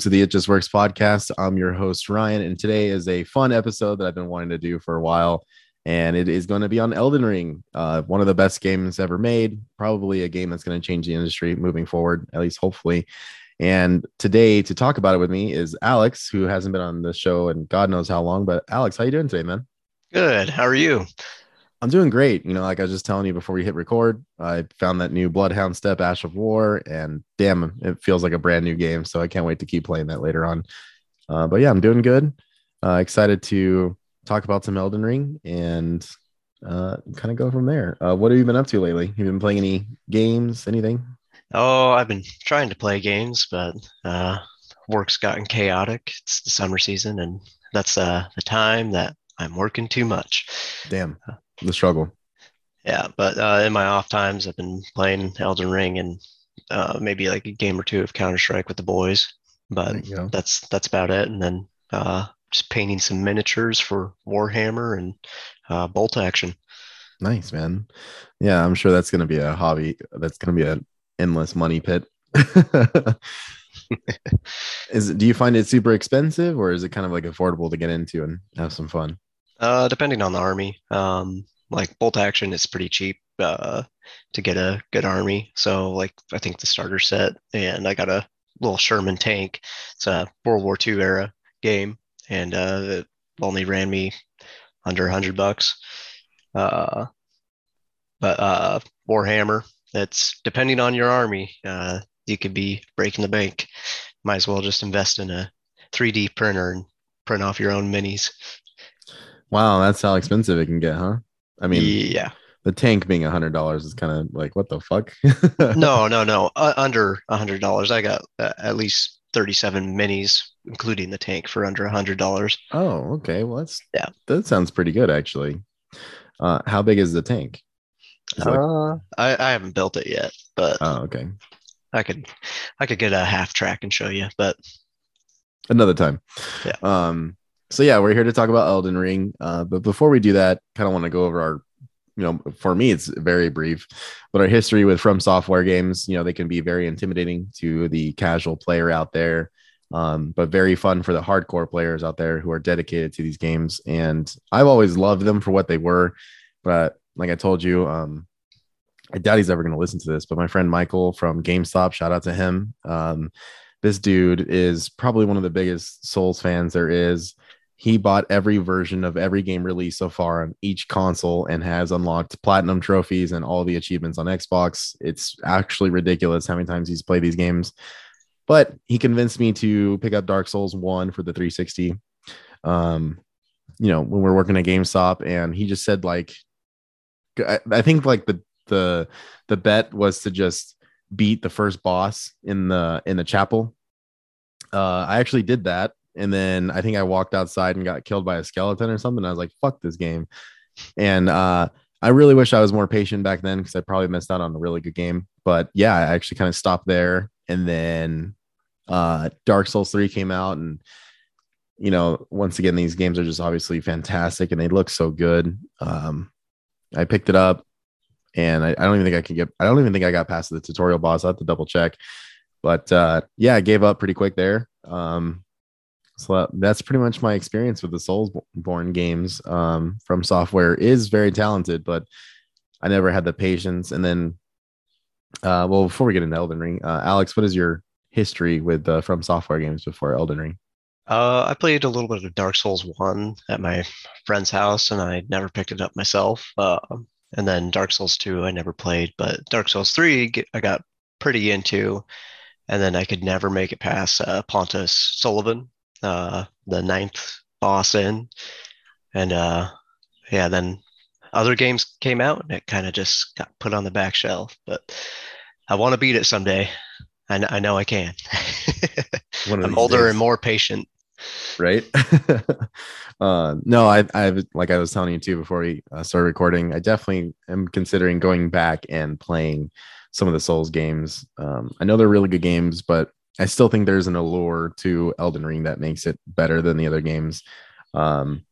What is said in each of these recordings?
to the It Just Works podcast. I'm your host, Ryan, and today is a fun episode that I've been wanting to do for a while. And it is going to be on Elden Ring, uh, one of the best games ever made, probably a game that's going to change the industry moving forward, at least hopefully. And today, to talk about it with me, is Alex, who hasn't been on the show and God knows how long. But Alex, how you doing today, man? Good. How are you? I'm doing great. You know, like I was just telling you before we hit record, I found that new Bloodhound Step Ash of War, and damn, it feels like a brand new game. So I can't wait to keep playing that later on. Uh, but yeah, I'm doing good. Uh, excited to talk about some Elden Ring and uh, kind of go from there. Uh, what have you been up to lately? You been playing any games? Anything? Oh, I've been trying to play games, but uh, work's gotten chaotic. It's the summer season, and that's uh, the time that I'm working too much. Damn the struggle. Yeah, but uh, in my off times, I've been playing Elden Ring and uh, maybe like a game or two of Counter Strike with the boys. But that's that's about it. And then uh, just painting some miniatures for Warhammer and uh, bolt action. Nice, man. Yeah, I'm sure that's going to be a hobby. That's going to be an endless money pit. is do you find it super expensive or is it kind of like affordable to get into and have some fun? Uh, depending on the army. Um, like bolt action is pretty cheap uh, to get a good army. So like I think the starter set, and I got a little Sherman tank. It's a World War II era game, and uh, it only ran me under hundred bucks. Uh, but uh, Warhammer, it's depending on your army, uh, you could be breaking the bank. Might as well just invest in a 3D printer and print off your own minis. Wow, that's how expensive it can get, huh? I mean, yeah, the tank being a hundred dollars is kind of like what the fuck. no, no, no, uh, under a hundred dollars. I got uh, at least thirty-seven minis, including the tank, for under a hundred dollars. Oh, okay. Well, that's yeah, that sounds pretty good actually. Uh, how big is the tank? Is uh, I, I haven't built it yet, but oh, okay. I could I could get a half track and show you, but another time. Yeah. Um so yeah, we're here to talk about Elden Ring. Uh, but before we do that, kind of want to go over our, you know, for me it's very brief, but our history with From Software games. You know, they can be very intimidating to the casual player out there, um, but very fun for the hardcore players out there who are dedicated to these games. And I've always loved them for what they were, but like I told you, um, I doubt he's ever going to listen to this. But my friend Michael from GameStop, shout out to him. Um, this dude is probably one of the biggest Souls fans there is he bought every version of every game released so far on each console and has unlocked platinum trophies and all the achievements on Xbox. It's actually ridiculous how many times he's played these games. But he convinced me to pick up Dark Souls 1 for the 360. Um, you know, when we are working at GameStop, and he just said, like, I, I think like the the the bet was to just beat the first boss in the in the chapel. Uh, I actually did that and then I think I walked outside and got killed by a skeleton or something. I was like, fuck this game. And uh, I really wish I was more patient back then because I probably missed out on a really good game. But yeah, I actually kind of stopped there. And then uh, Dark Souls 3 came out. And, you know, once again, these games are just obviously fantastic and they look so good. Um, I picked it up and I, I, don't even think I can get, I don't even think I got past the tutorial boss. I have to double check. But uh, yeah, I gave up pretty quick there. Um, so that's pretty much my experience with the Soulsborne games. Um, from software is very talented, but I never had the patience. And then, uh, well, before we get into Elden Ring, uh, Alex, what is your history with uh, from software games before Elden Ring? Uh, I played a little bit of Dark Souls One at my friend's house, and I never picked it up myself. Uh, and then Dark Souls Two, I never played, but Dark Souls Three, I got pretty into, and then I could never make it past uh, Pontiff Sulyvahn, uh, the ninth boss in, and uh, yeah, then other games came out and it kind of just got put on the back shelf. But I want to beat it someday. I, I know I can. I'm older days. and more patient. Right. uh, no, I, I, like I was telling you too before we uh, started recording, I definitely am considering going back and playing some of the Souls games. Um, I know they're really good games, but I still think there's an allure to Elden Ring that makes it better than the other games. Um,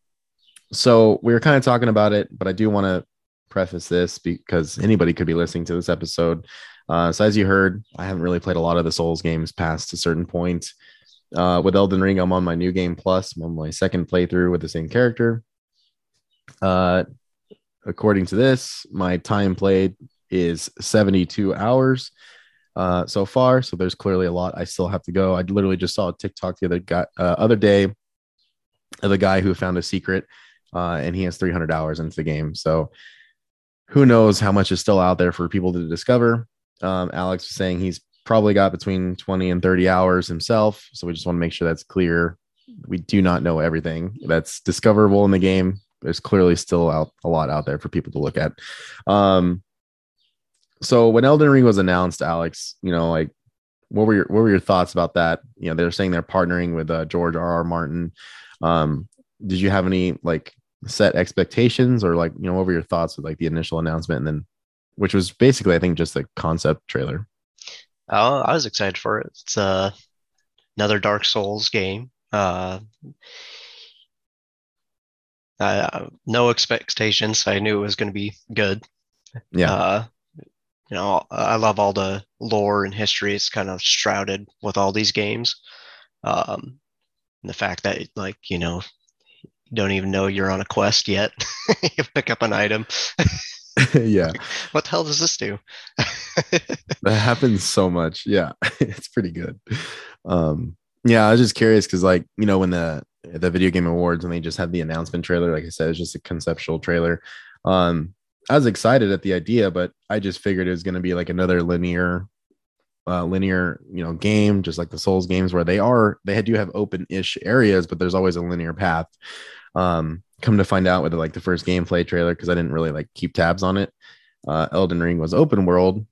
so we were kind of talking about it, but I do want to preface this because anybody could be listening to this episode. Uh, so as you heard, I haven't really played a lot of the Souls games past a certain point. Uh, with Elden Ring, I'm on my new game plus. I'm on my second playthrough with the same character. Uh, according to this, my time played is 72 hours uh, so far. So there's clearly a lot I still have to go. I literally just saw a TikTok the other guy, uh, other day of a guy who found a secret, uh, and he has 300 hours into the game. So who knows how much is still out there for people to discover. Um, Alex was saying he's probably got between 20 and 30 hours himself. So we just want to make sure that's clear. We do not know everything that's discoverable in the game. There's clearly still out a lot out there for people to look at. Um, so when Elden Ring was announced, Alex, you know, like what were your what were your thoughts about that? You know, they're saying they're partnering with uh, George R. R. Martin. Um, did you have any like set expectations or like you know what were your thoughts with like the initial announcement and then which was basically I think just a concept trailer. Oh, I was excited for it. It's uh, another Dark Souls game. Uh, uh, no expectations. I knew it was going to be good. Yeah. Uh, you know, I love all the lore and history. It's kind of shrouded with all these games. Um, the fact that like you know, you don't even know you're on a quest yet. you pick up an item. yeah. what the hell does this do? that happens so much. Yeah, it's pretty good. Um, yeah, I was just curious because, like, you know, when the the video game awards and they just had the announcement trailer, like I said, it's just a conceptual trailer. Um, I was excited at the idea, but I just figured it was going to be like another linear, uh, linear, you know, game, just like the Souls games, where they are they do have open-ish areas, but there's always a linear path. Um, come to find out with like the first gameplay trailer, because I didn't really like keep tabs on it. Uh, Elden Ring was open world,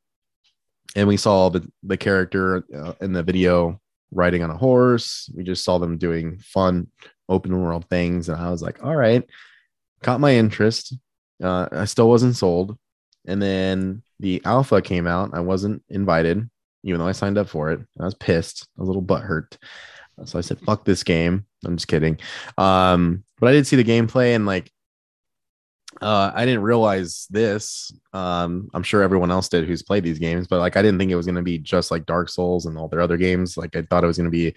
and we saw the the character uh, in the video riding on a horse. We just saw them doing fun open world things, and I was like, all right, caught my interest uh, I still wasn't sold. And then the alpha came out. I wasn't invited, even though I signed up for it. I was pissed. A little butthurt. So I said, fuck this game. I'm just kidding. Um, but I did see the gameplay and like uh, I didn't realize this. Um, I'm sure everyone else did who's played these games, but like I didn't think it was gonna be just like Dark Souls and all their other games. Like I thought it was gonna be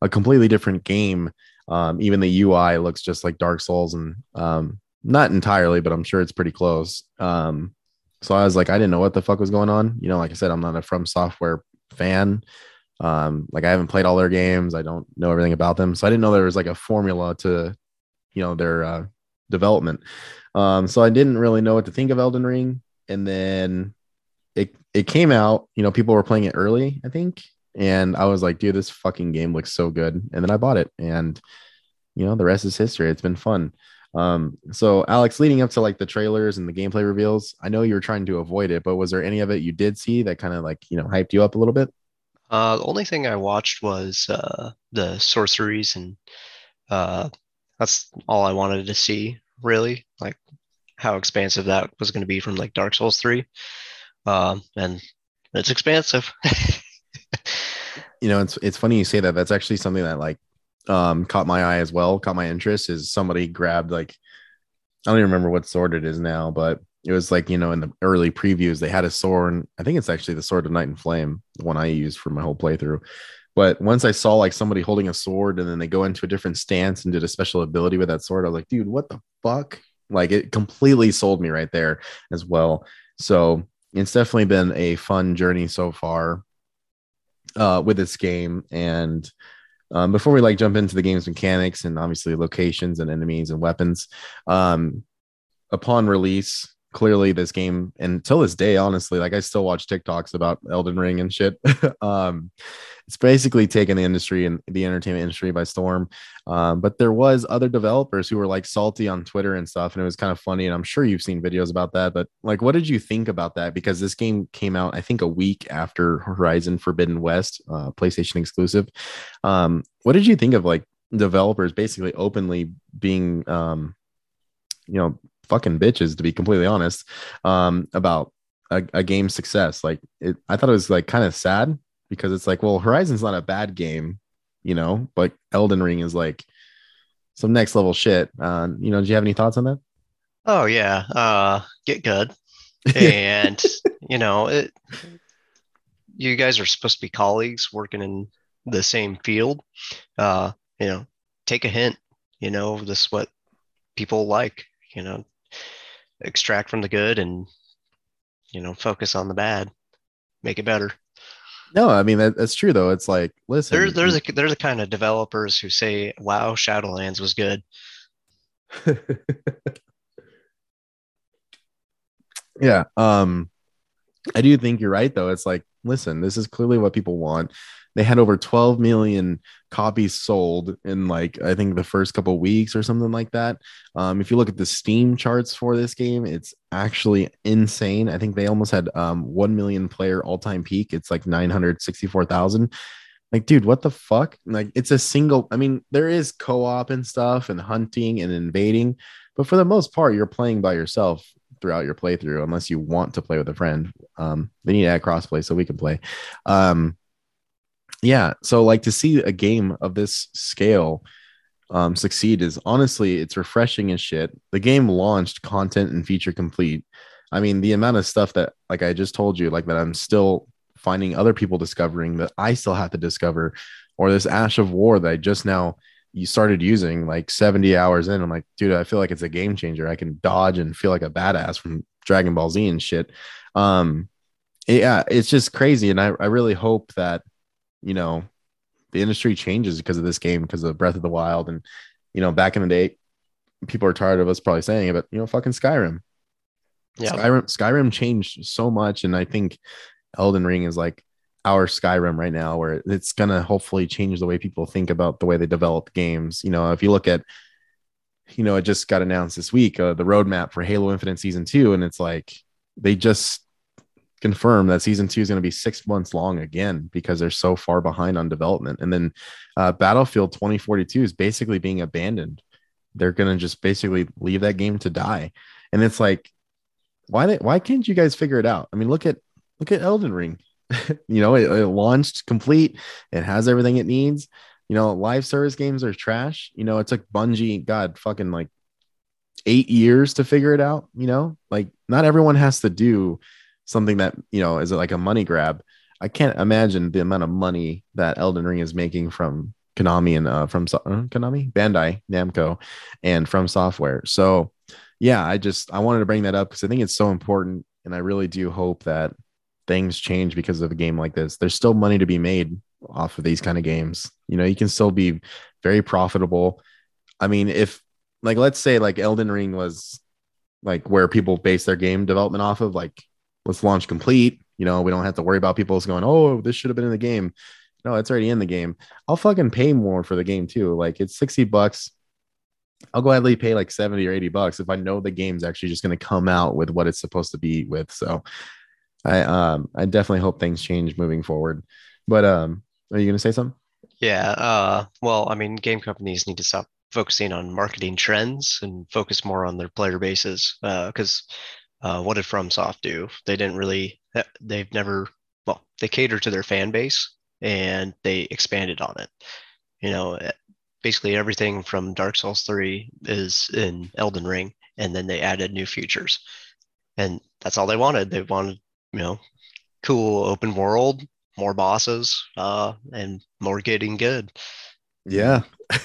a completely different game. Um, even the UI looks just like Dark Souls and um, not entirely, but I'm sure it's pretty close. Um, so I was like, I didn't know what the fuck was going on. You know, like I said, I'm not a From Software fan. Um, like I haven't played all their games. I don't know everything about them. So I didn't know there was like a formula to, you know, their uh, development. Um, so I didn't really know what to think of Elden Ring. And then it it came out, you know, people were playing it early, I think. And I was like, dude, this fucking game looks so good. And then I bought it. And you know, the rest is history. It's been fun. Um, so Alex, leading up to like the trailers and the gameplay reveals, I know you were trying to avoid it, but was there any of it you did see that kind of like you know hyped you up a little bit? Uh, the only thing I watched was uh, the sorceries, and uh, that's all I wanted to see. Really, like how expansive that was going to be from like Dark Souls three, um, and it's expansive. you know, it's it's funny you say that. That's actually something that like um, caught my eye as well, caught my interest is somebody grabbed like I don't even remember what sword it is now, but it was like, you know, in the early previews, they had a sword. And I think it's actually the sword of night and flame, the one I used for my whole playthrough. But once I saw like somebody holding a sword and then they go into a different stance and did a special ability with that sword, I was like, dude, what the fuck? Like it completely sold me right there as well. So it's definitely been a fun journey so far uh, with this game. And um, before we like jump into the game's mechanics and obviously locations and enemies and weapons, um, upon release, clearly this game until this day, honestly, like I still watch TikToks about Elden Ring and shit. um, it's basically taken the industry and the entertainment industry by storm. Um, but there was other developers who were like salty on Twitter and stuff, and it was kind of funny. And I'm sure you've seen videos about that. But like, what did you think about that? Because this game came out, I think, a week after Horizon Forbidden West, uh, PlayStation exclusive. Um, what did you think of like developers basically openly being, um, you know, fucking bitches to be completely honest, um, about a, a game success? Like, it, I thought it was like kind of sad because it's like, well, Horizon's not a bad game, you know, but Elden Ring is like some next level shit. Uh, you know, do you have any thoughts on that? Oh yeah, uh, get good, and you know it. you guys are supposed to be colleagues working in the same field. Uh, you know, take a hint. You know, this is what people like. You know, extract from the good and you know focus on the bad, make it better. No, I mean that, that's true though. It's like listen, There's there's a, they're the kind of developers who say, "Wow, Shadowlands was good." yeah. Um, I do think you're right though. It's like, listen, this is clearly what people want. They had over 12 million copies sold in like I think the first couple weeks or something like that. Um, if you look at the Steam charts for this game, it's actually insane. I think they almost had um 1 million player all-time peak. It's like 964,000 like dude what the fuck like it's a single i mean there is co-op and stuff and hunting and invading but for the most part you're playing by yourself throughout your playthrough unless you want to play with a friend um they need to add crossplay so we can play um yeah so like to see a game of this scale um succeed is honestly it's refreshing as shit the game launched content and feature complete i mean the amount of stuff that like i just told you like that i'm still finding other people discovering that I still have to discover, or this Ash of War that I just now you started using like 70 hours in. I'm like, dude, I feel like it's a game changer. I can dodge and feel like a badass from Dragon Ball Z and shit. Um, yeah, it's just crazy. And I, I really hope that, you know, the industry changes because of this game, because of Breath of the Wild. And, you know, back in the day, people are tired of us probably saying it, but, you know, fucking Skyrim. Yeah. Skyrim, Skyrim changed so much. And I think Elden Ring is like our Skyrim right now, where it's gonna hopefully change the way people think about the way they develop games. You know, if you look at, you know, it just got announced this week, uh, the roadmap for Halo Infinite Season Two, and it's like they just confirmed that season two is going to be six months long again because they're so far behind on development. And then uh, Battlefield 2042 is basically being abandoned. They're going to just basically leave that game to die. And it's like, why they, why can't you guys figure it out? I mean, look at look at Elden Ring. you know, it, it, launched complete. It has everything it needs. You know, live service games are trash. You know, it took Bungie, God, fucking like eight years to figure it out. You know, like not everyone has to do something that, you know, is like a money grab. I can't imagine the amount of money that Elden Ring is making from Konami and uh, from uh, Konami, Bandai, Namco, and from software. So, yeah, I just I wanted to bring that up because I think it's so important, and I really do hope that things change because of a game like this. There's still money to be made off of these kind of games. You know, you can still be very profitable. I mean, if like let's say like Elden Ring was like where people base their game development off of, like let's launch complete. You know, we don't have to worry about people going, oh, this should have been in the game. No, it's already in the game. I'll fucking pay more for the game too. Like it's 60 bucks. I'll gladly pay like 70 or 80 bucks if I know the game's actually just going to come out with what it's supposed to be with. So I um I definitely hope things change moving forward. But um, are you gonna say something? Yeah. Uh, well, I mean, game companies need to stop focusing on marketing trends and focus more on their player bases. Because uh, uh, what did FromSoft do? They didn't really. They've never. Well, they cater to their fan base and they expanded on it. You know, eh, basically everything from Dark Souls 3 is in Elden Ring, and then they added new features. And that's all they wanted. They wanted you know, cool open world, more bosses, uh, and more getting good. Yeah.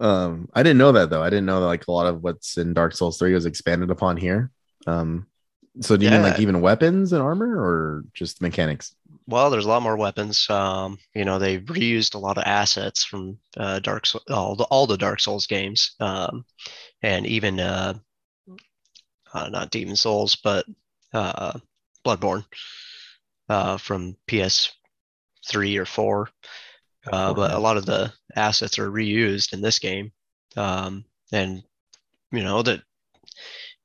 um, I didn't know that though. I didn't know that like a lot of what's in Dark Souls 3 was expanded upon here. Um, so do you yeah. mean like even weapons and armor or just mechanics? Well, there's a lot more weapons. Um, you know, they reused a lot of assets from uh, Dark Souls, all the, all the Dark Souls games, um, and even uh, uh, not Demon Souls, but uh, Bloodborne uh, from PS3 or 4. Uh, but a lot of the assets are reused in this game. Um, and, you know, that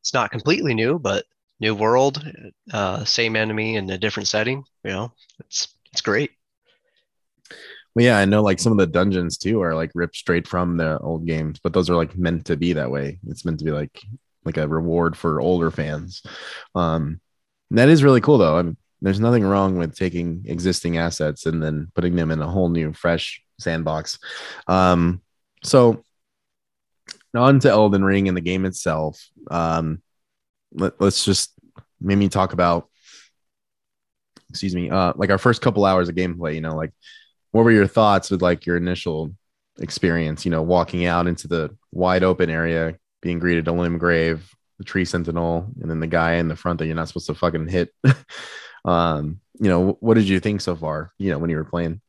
it's not completely new, but new world, uh, same enemy in a different setting. You know, it's it's great. Well, yeah, I know like some of the dungeons too are like ripped straight from the old games, but those are like meant to be that way. It's meant to be like like a reward for older fans. Um, that is really cool though. I mean, there's nothing wrong with taking existing assets and then putting them in a whole new, fresh sandbox. Um, so on to Elden Ring and the game itself. Um, let, us just maybe talk about excuse me, uh, like our first couple hours of gameplay, you know, like what were your thoughts with like your initial experience, you know, walking out into the wide open area, being greeted to Limgrave, the tree sentinel, and then the guy in the front that you're not supposed to fucking hit. um, you know, what did you think so far, you know, when you were playing?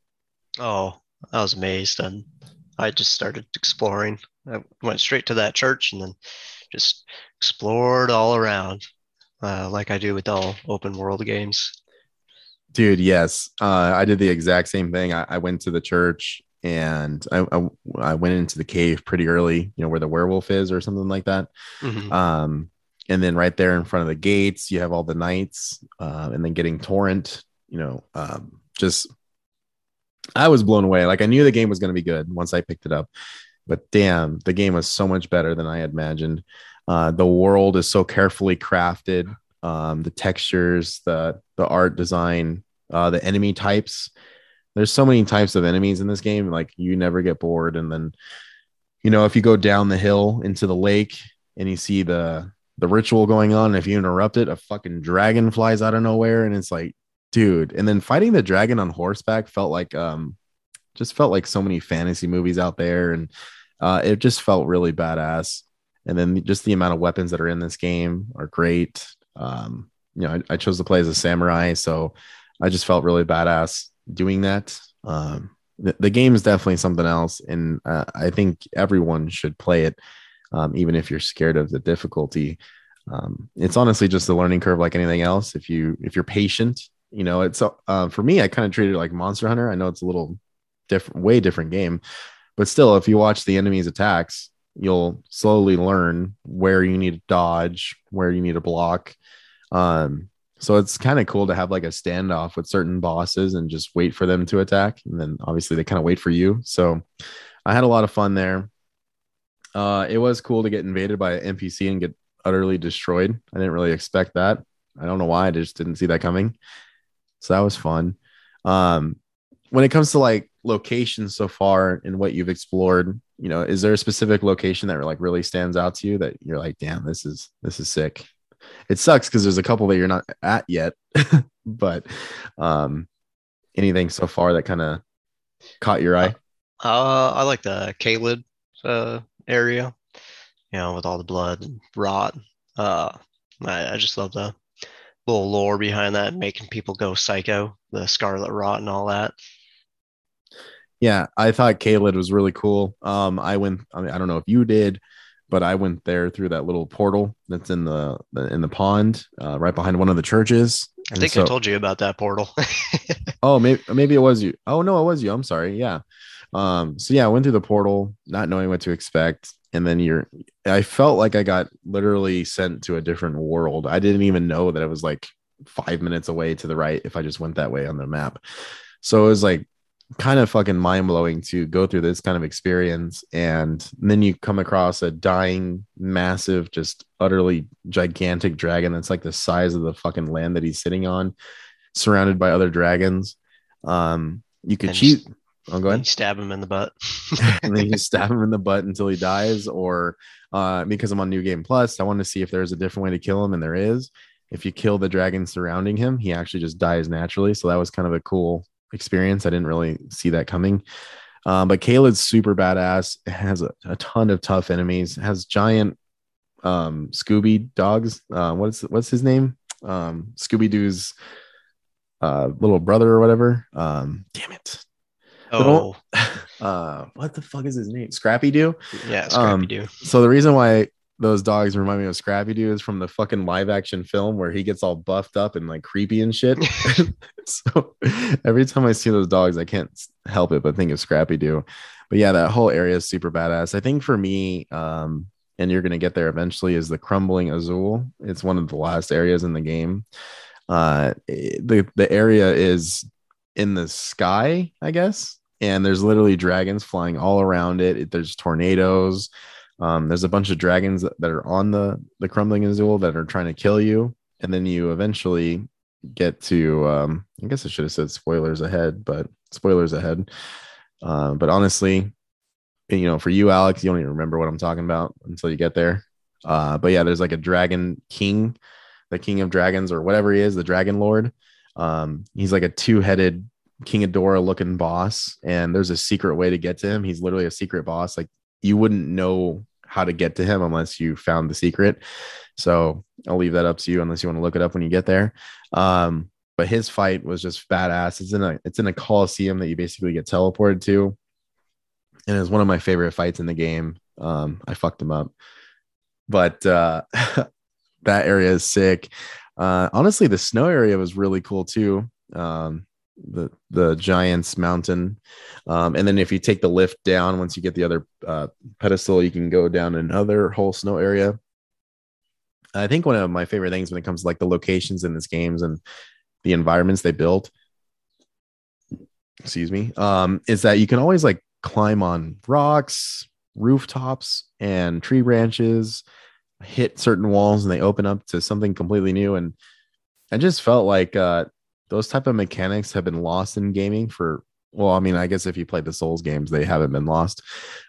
Oh, I was amazed and I just started exploring. I went straight to that church and then just explored all around, uh, like I do with all open world games. Dude, yes. Uh, I did the exact same thing. I, I went to the church and I, I, I went into the cave pretty early, you know, where the werewolf is or something like that. Mm-hmm. Um, and then right there in front of the gates, you have all the knights, uh, and then getting torrent. You know, um, just I was blown away. Like I knew the game was going to be good once I picked it up, but damn, the game was so much better than I had imagined. Uh, the world is so carefully crafted. Um, the textures, the the art design, uh, the enemy types. There's so many types of enemies in this game. Like you never get bored. And then, you know, if you go down the hill into the lake and you see the the ritual going on, if you interrupt it, a fucking dragon flies out of nowhere, and it's like, dude. And then fighting the dragon on horseback felt like um, just felt like so many fantasy movies out there, and uh, it just felt really badass. And then just the amount of weapons that are in this game are great. Um, you know, I, I chose to play as a samurai, so I just felt really badass doing that. Um, the, the game is definitely something else, and uh, I think everyone should play it, um, even if you're scared of the difficulty. Um, it's honestly just a learning curve, like anything else. If you if you're patient, you know, it's uh, for me. I kind of treat it like Monster Hunter. I know it's a little different, way different game, but still, if you watch the enemy's attacks, you'll slowly learn where you need to dodge, where you need to block. Um, so it's kind of cool to have like a standoff with certain bosses and just wait for them to attack. And then obviously they kind of wait for you. So I had a lot of fun there. Uh, it was cool to get invaded by an NPC and get utterly destroyed. I didn't really expect that. I don't know why. I just didn't see that coming. So that was fun. Um, when it comes to like locations so far and what you've explored, you know, is there a specific location that like really stands out to you that you're like, damn, this is this is sick? it sucks because there's a couple that you're not at yet, but um, anything so far that kind of caught your eye? Uh, I like the Caelid uh, area, you know, with all the blood and rot. Uh, I, I just love the little lore behind that, making people go psycho, the scarlet rot and all that. Yeah, I thought Caelid was really cool. Um, I went. I mean, I don't know if you did but I went there through that little portal that's in the, the in the pond, uh, right behind one of the churches. I think so, I told you about that portal. oh, maybe maybe it was you. Oh no, it was you. I'm sorry. Yeah. Um. So yeah, I went through the portal, not knowing what to expect, and then you're. I felt like I got literally sent to a different world. I didn't even know that it was like five minutes away to the right if I just went that way on the map. So it was like kind of fucking mind blowing to go through this kind of experience. And then you come across a dying, massive, just utterly gigantic dragon that's like the size of the fucking land that he's sitting on, surrounded by other dragons. Um, you could and cheat. Just, oh, go ahead. Stab him in the butt. and then you stab him in the butt until he dies. Or uh, because I'm on New Game Plus, I want to see if there's a different way to kill him, and there is. If you kill the dragon surrounding him, he actually just dies naturally. So that was kind of a cool experience. I didn't really see that coming. Um, but Caelid's super badass. Has a, a, ton of tough enemies. Has giant um, Scooby dogs. Uh, what's what's his name? Um, Scooby Doo's uh, little brother or whatever. Um, damn it. Oh, uh, what the fuck is his name? Scrappy Doo. Yeah, Scrappy Doo. Um, so the reason why those dogs remind me of Scrappy Doo is from the fucking live action film where he gets all buffed up and like creepy and shit. so every time I see those dogs, I can't help it but think of Scrappy Doo. But yeah, that whole area is super badass. I think for me, um, and you're gonna get there eventually, is the crumbling azul. It's one of the last areas in the game. Uh, the the area is in the sky, I guess, and there's literally dragons flying all around it. There's tornadoes um, there's a bunch of dragons that, are on the the crumbling azul that are trying to kill you, and then you eventually get to. Um, I guess I should have said spoilers ahead, but spoilers ahead. Uh, but honestly, you know, for you, Alex, you don't even remember what I'm talking about until you get there. Uh, but yeah, there's like a dragon king, the king of dragons or whatever he is, the dragon lord. Um, he's like a two-headed King Ghidorah looking boss, and there's a secret way to get to him. He's literally a secret boss. Like you wouldn't know how to get to him unless you found the secret. So I'll leave that up to you unless you want to look it up when you get there. Um, but his fight was just badass. It's in a it's in a coliseum that you basically get teleported to, and it's one of my favorite fights in the game. Um, I fucked him up, but uh, that area is sick. Uh, honestly, the snow area was really cool too. Um, the the Giants Mountain, um, and then if you take the lift down, once you get the other uh, pedestal, you can go down another whole snow area. I think one of my favorite things when it comes to like the locations in these games and the environments they built, excuse me, um, is that you can always like climb on rocks, rooftops, and tree branches, hit certain walls, and they open up to something completely new. And I just felt like uh, those type of mechanics have been lost in gaming for. Well, I mean, I guess if you played the Souls games, they haven't been lost,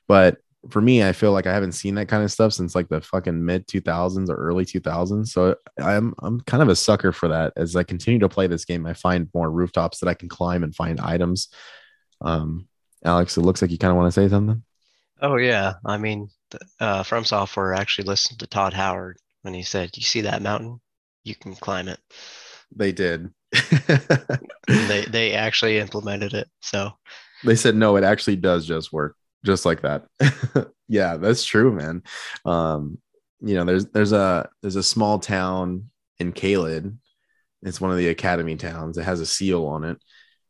but for me, I feel like I haven't seen that kind of stuff since like the fucking mid 2000s or early 2000s. So I'm I'm kind of a sucker for that. As I continue to play this game, I find more rooftops that I can climb and find items. Um, Alex, it looks like you kind of want to say something. Oh yeah, I mean, uh, From Software actually listened to Todd Howard when he said, "You see that mountain? You can climb it." They did. they they actually implemented it. So they said no, it actually does just work just like that. yeah, that's true, man. Um, you know, there's there's a there's a small town in Caelid. It's one of the academy towns. It has a seal on it.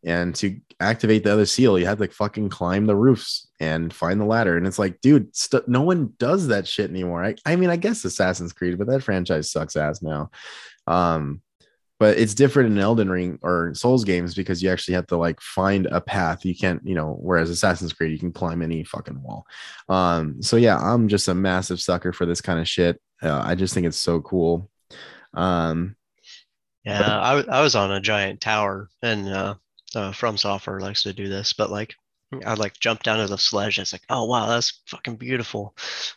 And to activate the other seal, you have to fucking climb the roofs and find the ladder. And it's like, dude, st- no one does that shit anymore. I, I mean, I guess Assassin's Creed, but that franchise sucks ass now. Um, but it's different in Elden Ring or Souls games because you actually have to like find a path. You can't, you know, whereas Assassin's Creed, you can climb any fucking wall. Um, so yeah, I'm just a massive sucker for this kind of shit. Uh, I just think it's so cool. Um, yeah, I, I was on a giant tower and uh, uh, From Software likes to do this, but like I like jump down to the sledge. And it's like, oh wow, that's fucking beautiful,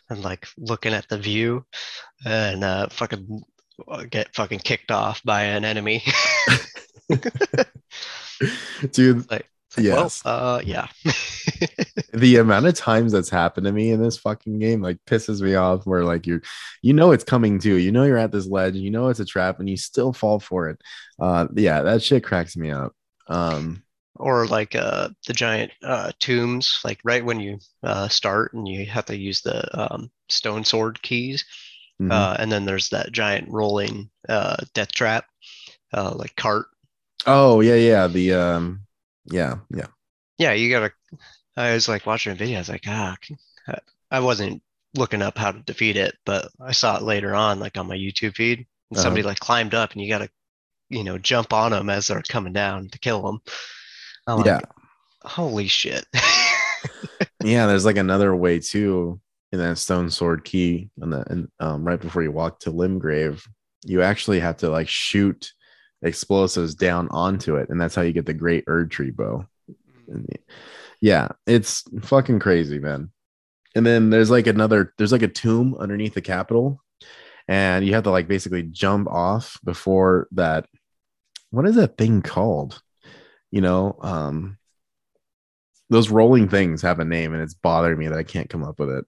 and like looking at the view, and uh, fucking get fucking kicked off by an enemy. Dude, like, yes. Well, uh, yeah. the amount of times that's happened to me in this fucking game like pisses me off where like you're you know it's coming to you know you're at this ledge you know it's a trap and you still fall for it uh yeah that shit cracks me up um or like uh the giant uh tombs like right when you uh start and you have to use the um stone sword keys Mm-hmm. Uh, and then there's that giant rolling uh, death trap, uh, like cart. Oh yeah, yeah. The um, yeah, yeah, yeah. You gotta. I was like watching a video. I was like, ah, I wasn't looking up how to defeat it, but I saw it later on, like on my YouTube feed, and uh-huh. somebody like climbed up, and you gotta, you know, jump on them as they're coming down to kill them. I'm yeah. Like, Holy shit. yeah, there's like another way too in that stone sword key and the and um, right before you walk to Limgrave, you actually have to like shoot explosives down onto it, and that's how you get the great Erdtree bow. And yeah, it's fucking crazy, man. And then there's like another, there's like a tomb underneath the capital, and you have to like basically jump off before that. What is that thing called? You know, um, those rolling things have a name, and it's bothering me that I can't come up with it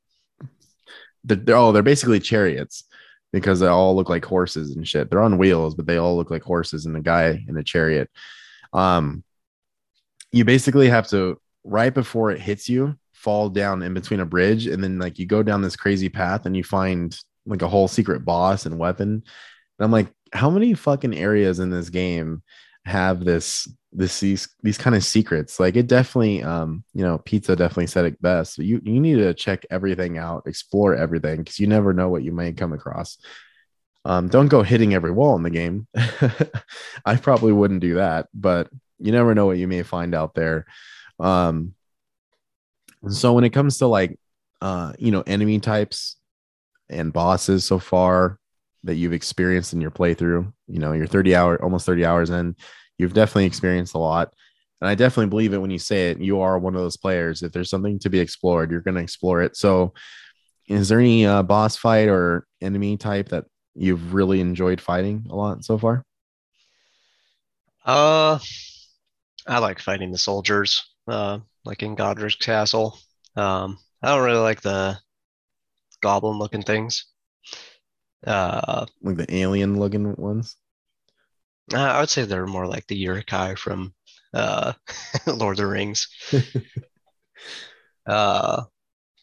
they're, they're oh they're basically chariots because they all look like horses and shit. They're on wheels, but they all look like horses and a guy in a chariot. Um, you basically have to right before it hits you fall down in between a bridge, and then like you go down this crazy path and you find like a whole secret boss and weapon. And I'm like, how many fucking areas in this game have this this these these kind of secrets. Like it definitely um you know pizza definitely said it best you you need to check everything out explore everything because you never know what you may come across. Um don't go hitting every wall in the game. I probably wouldn't do that but you never know what you may find out there. Um so when it comes to like uh you know enemy types and bosses so far that you've experienced in your playthrough. You know, you're 30 hour, almost 30 hours in. You've definitely experienced a lot. And I definitely believe it when you say it. You are one of those players. If there's something to be explored, you're going to explore it. So, is there any uh, boss fight or enemy type that you've really enjoyed fighting a lot so far? Uh, I like fighting the soldiers, uh, like in Godrick's Castle. Um, I don't really like the goblin looking things. Uh, Like the alien looking ones. I would say they're more like the Uruk-hai from uh, Lord of the Rings. uh,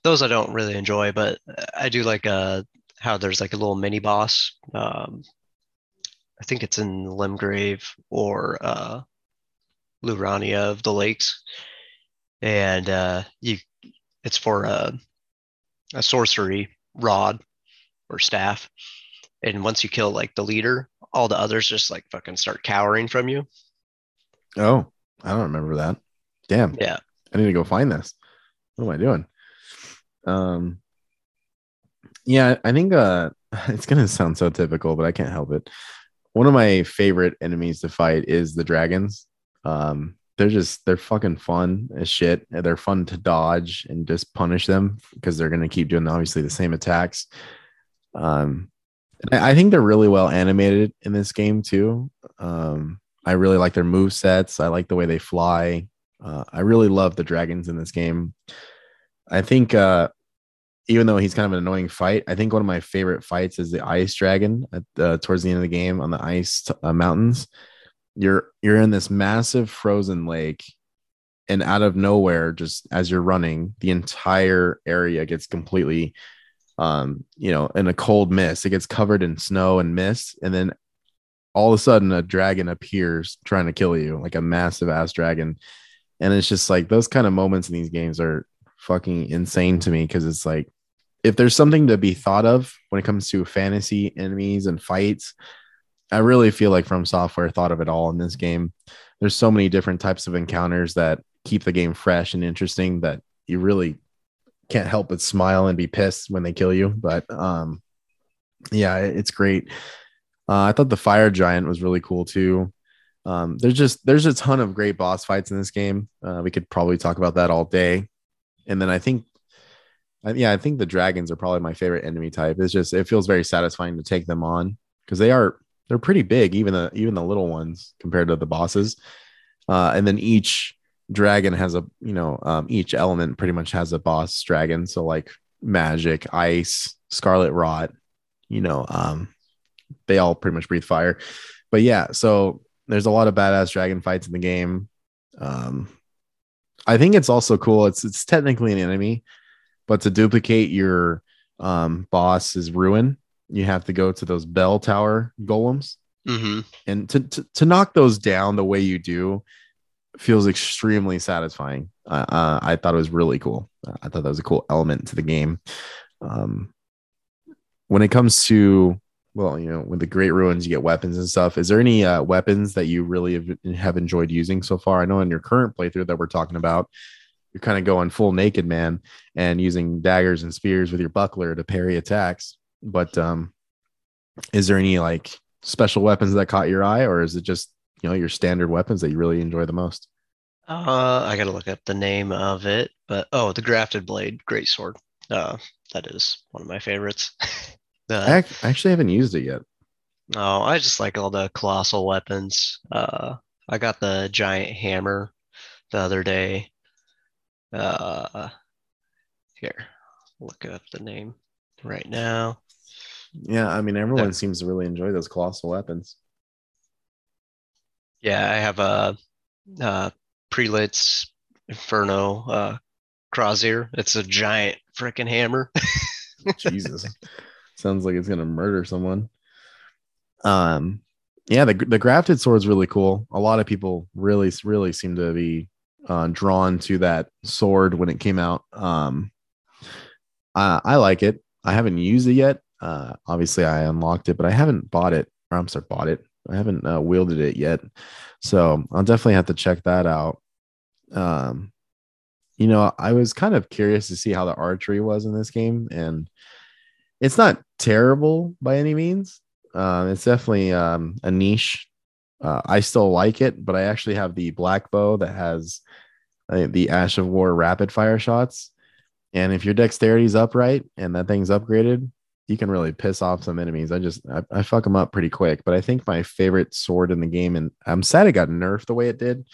those I don't really enjoy, but I do like uh, how there's like a little mini boss. Um, I think it's in Limgrave or uh, Liurnia of the Lakes, and uh, you it's for a, a sorcery rod or staff, and once you kill like the leader, all the others just like fucking start cowering from you. Oh, I don't remember that. Damn. Yeah. I need to go find this. What am I doing? Um yeah, I think uh it's gonna sound so typical, but I can't help it. One of my favorite enemies to fight is the dragons. Um they're just they're fucking fun as shit. They're fun to dodge and just punish them because they're gonna keep doing obviously the same attacks. Um I think they're really well animated in this game too. Um, I really like their move sets. I like the way they fly. Uh, I really love the dragons in this game. I think uh, even though he's kind of an annoying fight, I think one of my favorite fights is the ice dragon at uh, towards the end of the game on the ice uh, mountains. You're you're in this massive frozen lake, and out of nowhere, just as you're running, the entire area gets completely um, you know, in a cold mist. It gets covered in snow and mist, and then all of a sudden a dragon appears trying to kill you, like a massive ass dragon. And it's just like those kind of moments in these games are fucking insane to me because it's like if there's something to be thought of when it comes to fantasy enemies and fights, I really feel like From Software thought of it all in this game. There's so many different types of encounters that keep the game fresh and interesting that you really can't help but smile and be pissed when they kill you. But um, yeah, it's great. Uh, I thought the fire giant was really cool too. Um, there's just there's a ton of great boss fights in this game. Uh, we could probably talk about that all day. And then I think, yeah, I think the dragons are probably my favorite enemy type. It's just it feels very satisfying to take them on because they are they're pretty big, even the even the little ones compared to the bosses. Uh, and then each dragon has a you know um, each element pretty much has a boss dragon. So like magic ice scarlet rot you know um they all pretty much breathe fire. But yeah so there's a lot of badass dragon fights in the game. Um i think it's also cool. It's it's technically an enemy but to duplicate your um boss is ruin. You have to go to those bell tower golems. Mm-hmm. and to, to to knock those down the way you do feels extremely satisfying. Uh, uh, I thought it was really cool. I thought that was a cool element to the game. Um, when it comes to well, you know, with the Great Runes, you get weapons and stuff. Is there any uh, weapons that you really have, have enjoyed using so far? I know in your current playthrough that we're talking about, you're kind of going full naked man and using daggers and spears with your buckler to parry attacks. But um, is there any like special weapons that caught your eye, or is it just you know your standard weapons that you really enjoy the most? Uh, I gotta look up the name of it, but oh, the grafted blade, great sword. Uh, that is one of my favorites. I uh, ac- actually haven't used it yet. oh, I just like all the colossal weapons. Uh, I got the giant hammer the other day. Uh, here, look up the name right now. Yeah, I mean everyone seems to really enjoy those colossal weapons. Yeah, I have a uh, prelate's inferno uh. It's a giant freaking hammer. Jesus, sounds like it's gonna murder someone. Um, yeah, the the grafted sword's really cool. A lot of people really really seem to be uh, drawn to that sword when it came out. Um, I, I like it. I haven't used it yet. Uh, obviously, I unlocked it, but I haven't bought it. Or I'm sorry, bought it. I haven't uh, wielded it yet, so I'll definitely have to check that out. Um, you know, I was kind of curious to see how the archery was in this game, and it's not terrible by any means. Um, it's definitely um, a niche. Uh, I still like it, but I actually have the black bow that has uh, the Ash of War rapid fire shots. And if your dexterity is upright and that thing's upgraded, you can really piss off some enemies. I just I, I fuck them up pretty quick. But I think my favorite sword in the game, and I'm sad it got nerfed the way it did,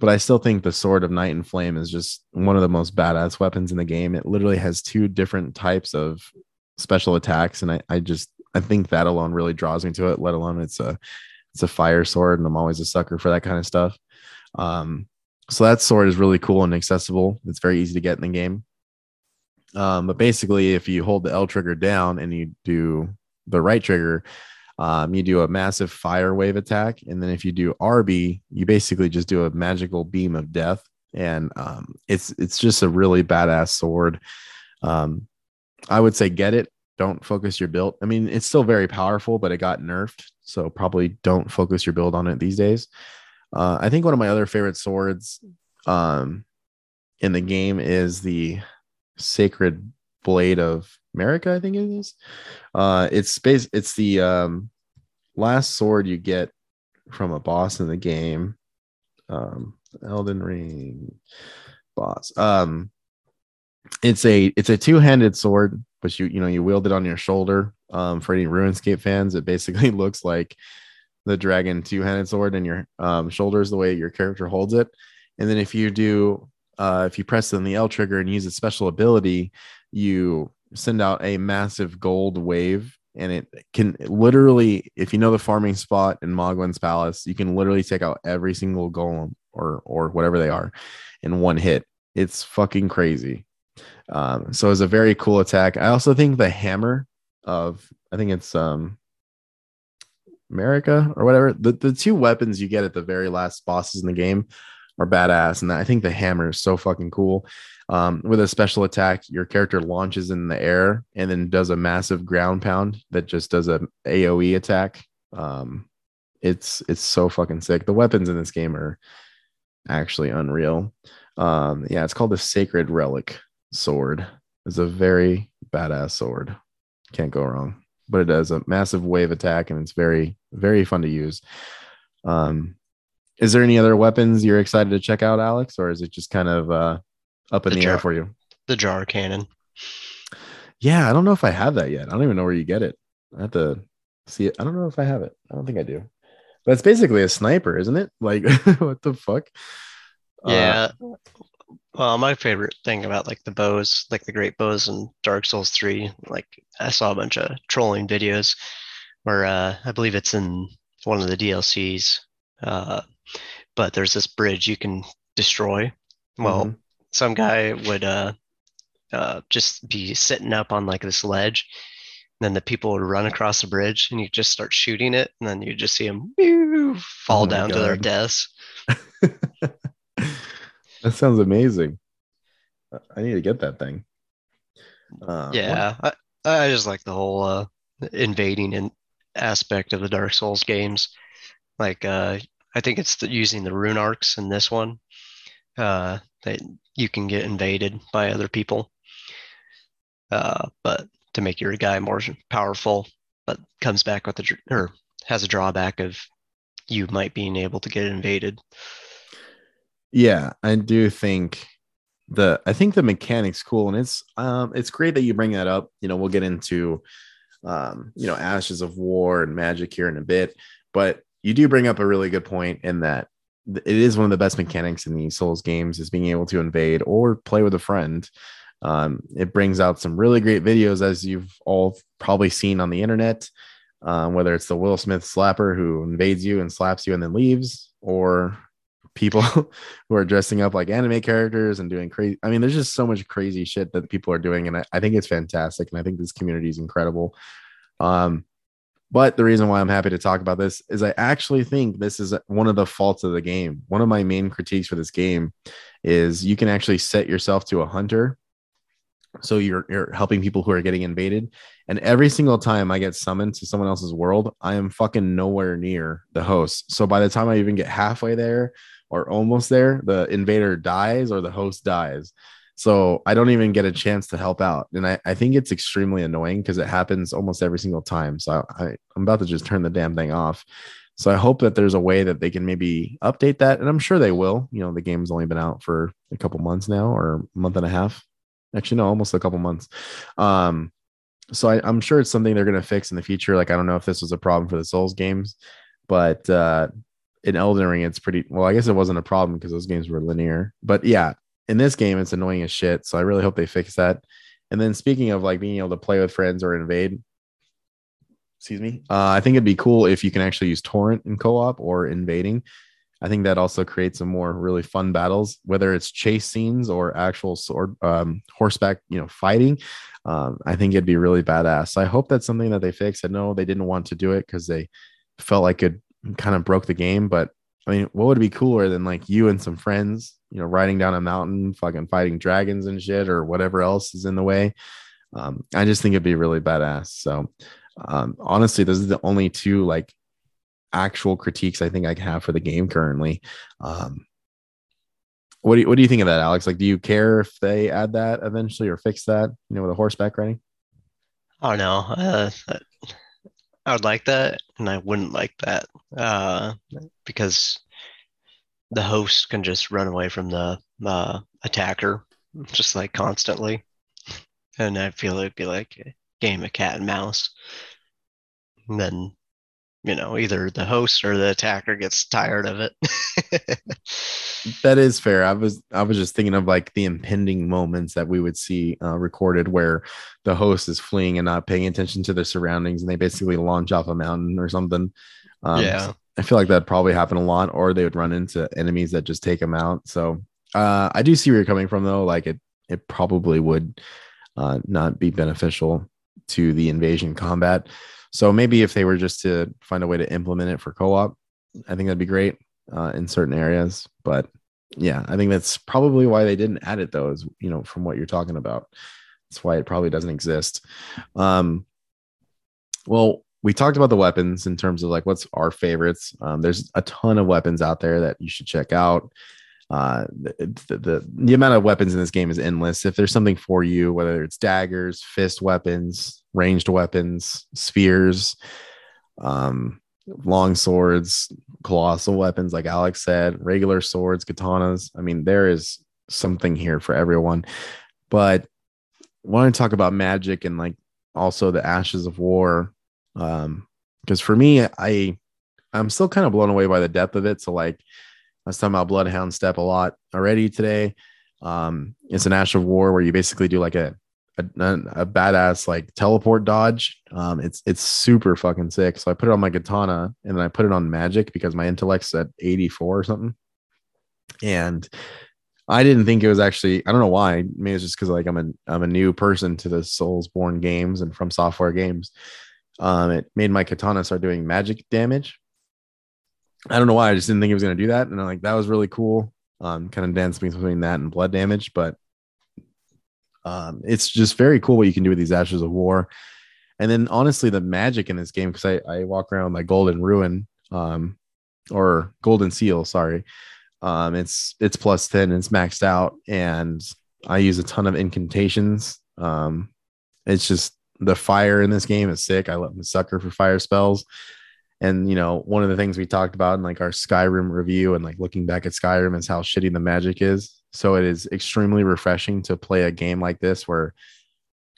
but I still think the sword of Night and Flame is just one of the most badass weapons in the game. It literally has two different types of special attacks, and I, I just I think that alone really draws me to it. Let alone it's a it's a fire sword, and I'm always a sucker for that kind of stuff. Um, so that sword is really cool and accessible. It's very easy to get in the game. Um, but basically, if you hold the L trigger down and you do the right trigger, um, you do a massive fire wave attack. And then if you do RB, you basically just do a magical beam of death. And um, it's it's just a really badass sword. Um, I would say get it. Don't focus your build. I mean, it's still very powerful, but it got nerfed. So probably don't focus your build on it these days. Uh, I think one of my other favorite swords um, in the game is the Sacred Blade of America, I think it is. Uh, it's space. It's the um, last sword you get from a boss in the game. Um, Elden Ring boss. Um, it's a it's a two handed sword, but you you know you wield it on your shoulder. Um, for any RuneScape fans, it basically looks like the dragon two handed sword in your um, shoulders the way your character holds it. And then if you do uh, if you press on the L trigger and use a special ability, you send out a massive gold wave and it can literally if you know the farming spot in Mohgwyn's palace you can literally take out every single golem or or whatever they are in one hit. It's fucking crazy. Um, so it's a very cool attack. I also think the hammer of i think it's um Marika or whatever the, the two weapons you get at the very last bosses in the game are badass and i think the hammer is so fucking cool um, with a special attack, your character launches in the air and then does a massive ground pound that just does a AOE attack. Um, it's it's so fucking sick. The weapons in this game are actually unreal. Um, yeah, it's called the Sacred Relic Sword. It's a very badass sword. Can't go wrong. But it does a massive wave attack and it's very very fun to use. Um, is there any other weapons you're excited to check out, Alex, or is it just kind of uh, up in the, the jar, air for you. The jar cannon. Yeah, I don't know if I have that yet. I don't even know where you get it. I have to see it. I don't know if I have it. I don't think I do. But it's basically a sniper, isn't it? Like what the fuck? Uh, yeah. Uh, well, my favorite thing about like the bows, like the great bows in Dark Souls 3, like I saw a bunch of trolling videos where uh, I believe it's in one of the DLCs. Uh, but there's this bridge you can destroy. Well, mm-hmm some guy would uh, uh, just be sitting up on like this ledge. And then the people would run across the bridge and you just start shooting it. And then you just see them fall oh down God. to their deaths. that sounds amazing. I need to get that thing. Uh, yeah, I, I, just like the whole uh, invading and aspect of the Dark Souls games. Like, uh, I think it's the, using the rune arcs in this one. Uh, that you can get invaded by other people. Uh, but to make your guy more powerful, but comes back with a or has a drawback of you might being able to get invaded. Yeah, I do think the I think the mechanic's cool and it's um it's great that you bring that up. You know, we'll get into um, you know, ashes of war and magic here in a bit, but you do bring up a really good point in that it is one of the best mechanics in the Souls games is being able to invade or play with a friend. Um, it brings out some really great videos, as you've all probably seen on the internet, um, whether it's the Will Smith slapper who invades you and slaps you and then leaves, or people who are dressing up like anime characters and doing crazy. I mean, there's just so much crazy shit that people are doing, and I, I think it's fantastic, and I think this community is incredible. Um, but the reason why I'm happy to talk about this is I actually think this is one of the faults of the game. One of my main critiques for this game is you can actually set yourself to a hunter. So you're you're helping people who are getting invaded. And every single time I get summoned to someone else's world, I am fucking nowhere near the host. So by the time I even get halfway there or almost there, the invader dies or the host dies. So I don't even get a chance to help out. And I, I think it's extremely annoying because it happens almost every single time. So I, I'm about to just turn the damn thing off. So I hope that there's a way that they can maybe update that. And I'm sure they will. You know, the game's only been out for a couple months now or a month and a half. Actually, no, almost a couple months. Um, so I, am sure it's something they're going to fix in the future. Like I don't know if this was a problem for the Souls games, but uh, in Elden Ring, it's pretty well. I guess it wasn't a problem because those games were linear. But yeah, in this game, it's annoying as shit. So I really hope they fix that. And then speaking of like being able to play with friends or invade, excuse me, uh, I think it'd be cool if you can actually use torrent in co-op or invading. I think that also creates some more really fun battles, whether it's chase scenes or actual sword um, horseback, you know, fighting. Um, I think it'd be really badass. So I hope that's something that they fix. I know they didn't want to do it because they felt like it kind of broke the game, but I mean, what would be cooler than like you and some friends, you know, riding down a mountain, fucking fighting dragons and shit, or whatever else is in the way? Um, I just think it'd be really badass. So, um, honestly, those are the only two like actual critiques I think I have for the game currently. Um, what do you, what do you think of that, Alex? Like, do you care if they add that eventually or fix that? You know, with a horseback riding. Oh no, uh, I would like that, and I wouldn't like that uh, because the host can just run away from the uh, attacker just like constantly, and I feel it'd be like a game of cat and mouse. And then you know, either the host or the attacker gets tired of it. that is fair. I was I was just thinking of like the impending moments that we would see uh, recorded where the host is fleeing and not paying attention to their surroundings, and they basically launch off a mountain or something. Um, yeah, I feel like that probably happen a lot, or they would run into enemies that just take them out. So uh, I do see where you're coming from, though. Like it, it probably would uh, not be beneficial to the invasion combat. So maybe if they were just to find a way to implement it for co-op, I think that'd be great uh, in certain areas. But yeah, I think that's probably why they didn't add it though, is you know, from what you're talking about. That's why it probably doesn't exist. Um, well, we talked about the weapons in terms of like what's our favorites. Um, there's a ton of weapons out there that you should check out. Uh, the, the, the amount of weapons in this game is endless. If there's something for you, whether it's daggers, fist weapons, ranged weapons, spears, um, long swords, colossal weapons, like Alex said, regular swords, katanas. I mean, there is something here for everyone. But I want to talk about magic and like also the ashes of war. Um, because for me, I I'm still kind of blown away by the depth of it. So like I was talking about Bloodhound Step a lot already today. Um, it's an ash of war where you basically do like a a, a badass like teleport dodge. Um, it's it's super fucking sick. So I put it on my katana and then I put it on magic because my intellect's at 84 or something. And I didn't think it was actually I don't know why. Maybe it's just because like I'm a I'm a new person to the Soulsborne games and from software games. Um, it made my katana start doing magic damage. I don't know why. I just didn't think it was gonna do that. And I'm like, that was really cool. Um, kind of dancing between that and blood damage, but um, it's just very cool what you can do with these ashes of war. And then honestly, the magic in this game, because I, I walk around with my golden ruin, um, or golden seal, sorry. Um, it's it's plus 10, it's maxed out, and I use a ton of incantations. Um, it's just the fire in this game is sick. I love the sucker for fire spells. And you know, one of the things we talked about in like our Skyrim review and like looking back at Skyrim is how shitty the magic is. So it is extremely refreshing to play a game like this where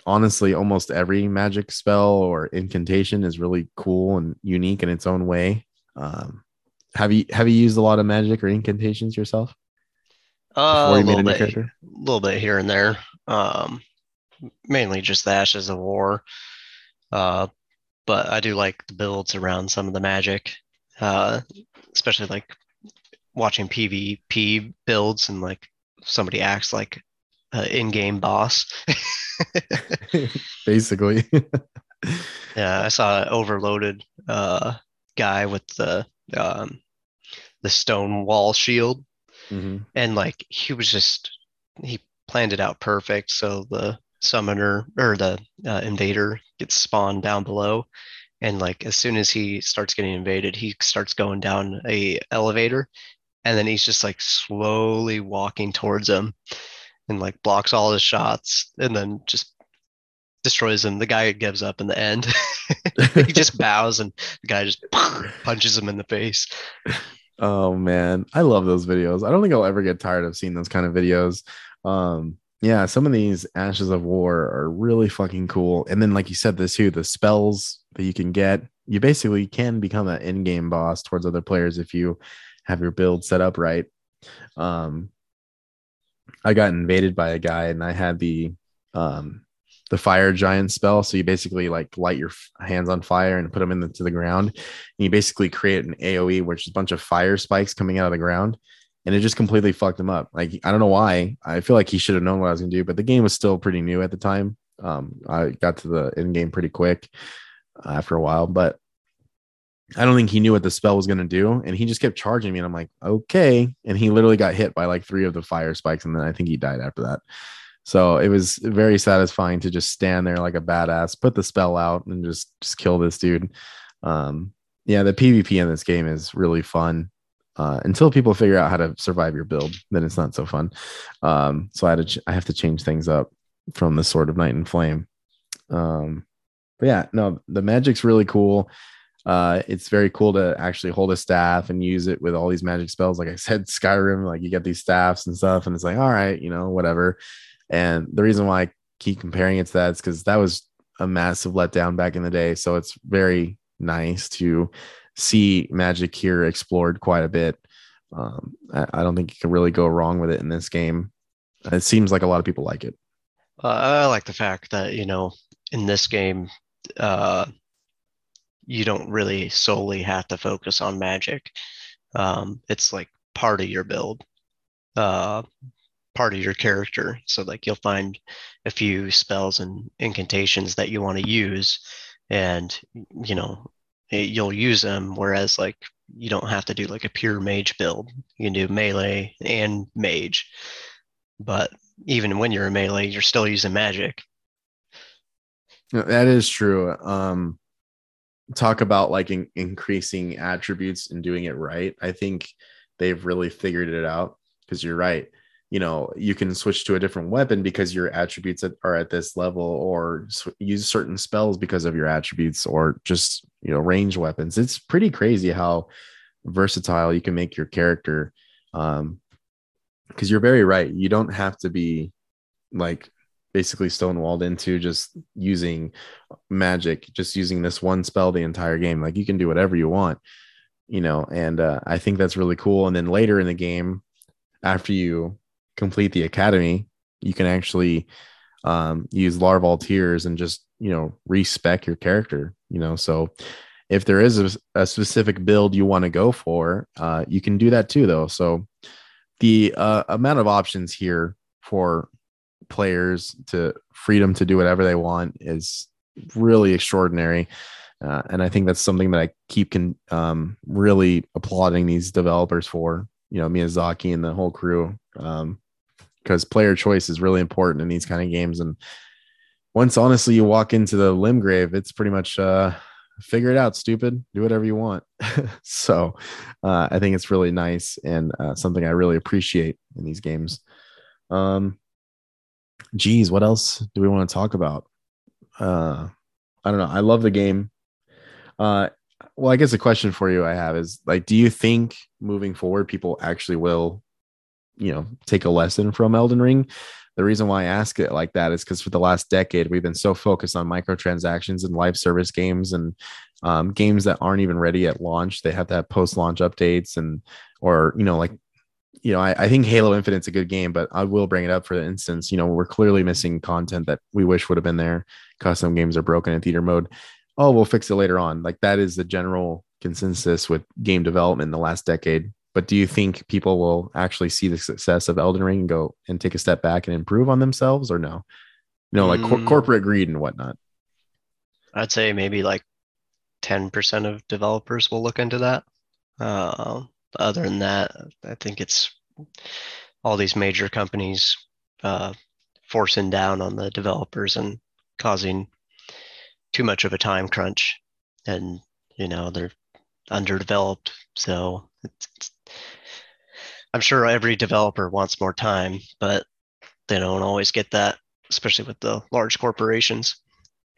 honestly almost every magic spell or incantation is really cool and unique in its own way. Um, have you have you used a lot of magic or incantations yourself? Uh, a little bit, a little bit here and there. Um, mainly just the ashes of war. Uh, but I do like the builds around some of the magic, uh, especially like watching PvP builds and like somebody acts like an in-game boss. Basically. yeah, I saw an overloaded uh, guy with the um, the stone wall shield, mm-hmm. and like he was just he planned it out perfect. So the summoner or the uh, invader gets spawned down below, and like as soon as he starts getting invaded, he starts going down a elevator, and then he's just like slowly walking towards him and like blocks all his shots and then just destroys him. The guy gives up in the end. He just bows and the guy just punches him in the face. Oh man. I love those videos. I don't think i'll ever get tired of seeing those kind of videos. Um Yeah, some of these Ashes of War are really fucking cool. And then, like you said, this too, the spells that you can get, you basically can become an in-game boss towards other players if you have your build set up right. Um, I got invaded by a guy, and I had the um the fire giant spell. So you basically like light your hands on fire and put them into the ground. And you basically create an AoE, which is a bunch of fire spikes coming out of the ground and it just completely fucked him up. Like I don't know why. I feel like he should have known what I was gonna do, but the game was still pretty new at the time. Um, I got to the end game pretty quick uh, after a while, but I don't think he knew what the spell was gonna do, and he just kept charging me, and I'm like, okay. And he literally got hit by like three of the fire spikes, and then I think he died after that. So it was very satisfying to just stand there like a badass, put the spell out, and just just kill this dude. Um, yeah, the PvP in this game is really fun uh, until people figure out how to survive your build, then it's not so fun. Um, so I had to ch- I have to change things up from the Sword of Night and Flame. Um, but yeah, no, the magic's really cool. Uh, it's very cool to actually hold a staff and use it with all these magic spells. Like I said, Skyrim, like you get these staffs and stuff, and it's like, all right, you know, whatever. And the reason why I keep comparing it to that is because that was a massive letdown back in the day. So it's very nice to see magic here explored quite a bit. Um, I, I, don't think you can really go wrong with it in this game. It seems like a lot of people like it. Uh, I like the fact that you know in this game, uh, you don't really solely have to focus on magic. Um, it's like part of your build, uh, part of your character. So like you'll find a few spells and incantations that you want to use, and you know you'll use them. Whereas like you don't have to do like a pure mage build. You can do melee and mage. But even when you're a melee, you're still using magic. That is true. Um, talk about like in- increasing attributes and doing it right. I think they've really figured it out because you're right you know you can switch to a different weapon because your attributes are at this level or use certain spells because of your attributes or just you know range weapons. It's pretty crazy how versatile you can make your character um because you're very right. You don't have to be like basically stonewalled into just using magic just using this one spell the entire game. Like you can do whatever you want you know and uh, i think that's really cool. And then later in the game after you complete the academy, you can actually um, use larval tears and just you know respec your character. You know, so if there is a, a specific build you want to go for, uh, you can do that too, though. So the uh, amount of options here for players to freedom to do whatever they want is really extraordinary. Uh, and I think that's something that I keep can um, really applauding these developers for. You know, Miyazaki and the whole crew. Um, because player choice is really important in these kind of games. And once honestly you walk into the Limgrave, it's pretty much uh, figure it out, stupid. Do whatever you want. so uh, I think it's really nice and uh, something I really appreciate in these games. Um, geez, what else do we want to talk about? Uh, I don't know. I love the game. Uh, well, I guess the question for you I have is like, do you think moving forward people actually will you know take a lesson from Elden Ring. The reason why I ask it like that is because for the last decade we've been so focused on microtransactions and live service games and um, games that aren't even ready at launch. They have to have post launch updates and or you know like you know I, I think Halo Infinite's a good game, but I will bring it up for the instance. You know we're clearly missing content that we wish would have been there. Custom games are broken in theater mode. Oh, we'll fix it later on. Like that is the general consensus with game development in the last decade but do you think people will actually see the success of Elden Ring and go and take a step back and improve on themselves, or no? You know, like mm. cor- corporate greed and whatnot. I'd say maybe like ten percent of developers will look into that. Uh, other than that, I think it's all these major companies uh, forcing down on the developers and causing too much of a time crunch, and you know they're underdeveloped. So it's, it's I'm sure every developer wants more time, but they don't always get that, especially with the large corporations.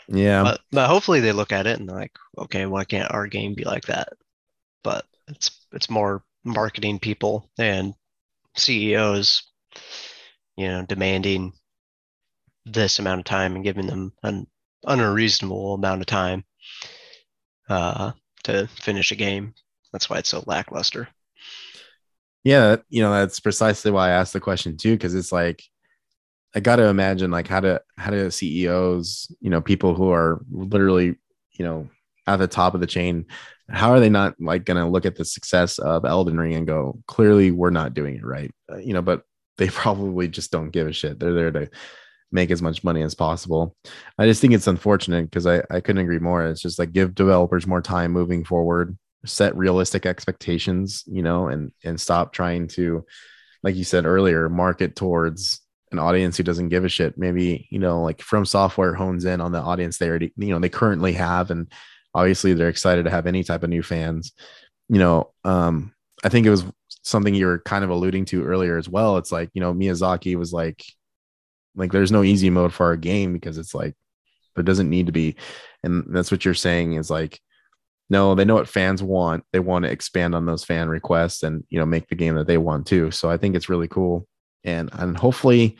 Yeah. But, but hopefully they look at it and they're like, okay, why can't our game be like that? But it's it's more marketing people and CEOs, you know, demanding this amount of time and giving them an unreasonable amount of time uh, to finish a game. That's why it's so lackluster. Yeah, you know that's precisely why I asked the question too, because it's like I got to imagine like how to how do CEOs, you know, people who are literally, you know, at the top of the chain, how are they not like going to look at the success of Elden Ring and go, clearly we're not doing it right, uh, you know? But they probably just don't give a shit. They're there to make as much money as possible. I just think it's unfortunate because I, I couldn't agree more. It's just like give developers more time moving forward, set realistic expectations, you know, and and stop trying to, like you said earlier, market towards an audience who doesn't give a shit. Maybe, you know, like from software hones in on the audience they already, you know, they currently have. And obviously they're excited to have any type of new fans. You know, um, I think it was something you were kind of alluding to earlier as well. It's like, you know, Miyazaki was like, like there's no easy mode for our game because it's like there doesn't need to be. And that's what you're saying is like, no, they know what fans want. They want to expand on those fan requests and you know make the game that they want too. So I think it's really cool. And and hopefully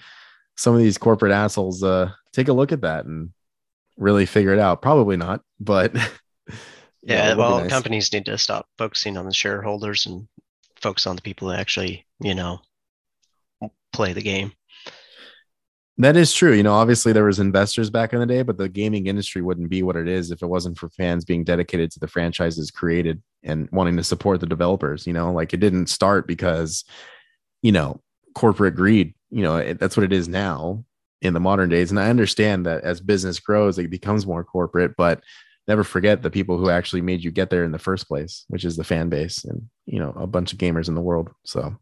some of these corporate assholes uh take a look at that and really figure it out. Probably not, but yeah, well, nice. companies need to stop focusing on the shareholders and focus on the people that actually, you know, play the game. That is true. You know, obviously there was investors back in the day, but the gaming industry wouldn't be what it is if it wasn't for fans being dedicated to the franchises created and wanting to support the developers. You know, like it didn't start because, you know, corporate greed. You know, it, that's what it is now in the modern days. And I understand that as business grows, it becomes more corporate, but never forget the people who actually made you get there in the first place, which is the fan base and, you know, a bunch of gamers in the world. So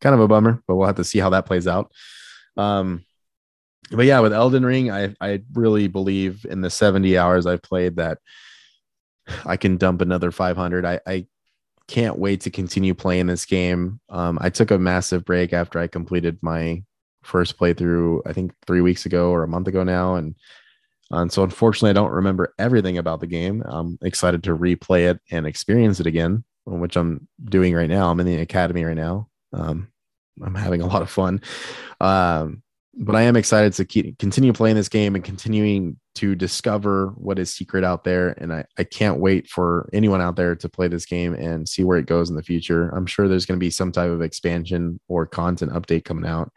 kind of a bummer, but we'll have to see how that plays out. Um, but yeah, with Elden Ring, I I really believe in the 70 hours I've played that I can dump another 500. I, I can't wait to continue playing this game. Um, I took a massive break after I completed my first playthrough, I think three weeks ago or a month ago now. And, and so unfortunately, I don't remember everything about the game. I'm excited to replay it and experience it again, which I'm doing right now. I'm in the academy right now. Um, I'm having a lot of fun. Um, but I am excited to keep continue playing this game and continuing to discover what is secret out there. And I, I can't wait for anyone out there to play this game and see where it goes in the future. I'm sure there's going to be some type of expansion or content update coming out,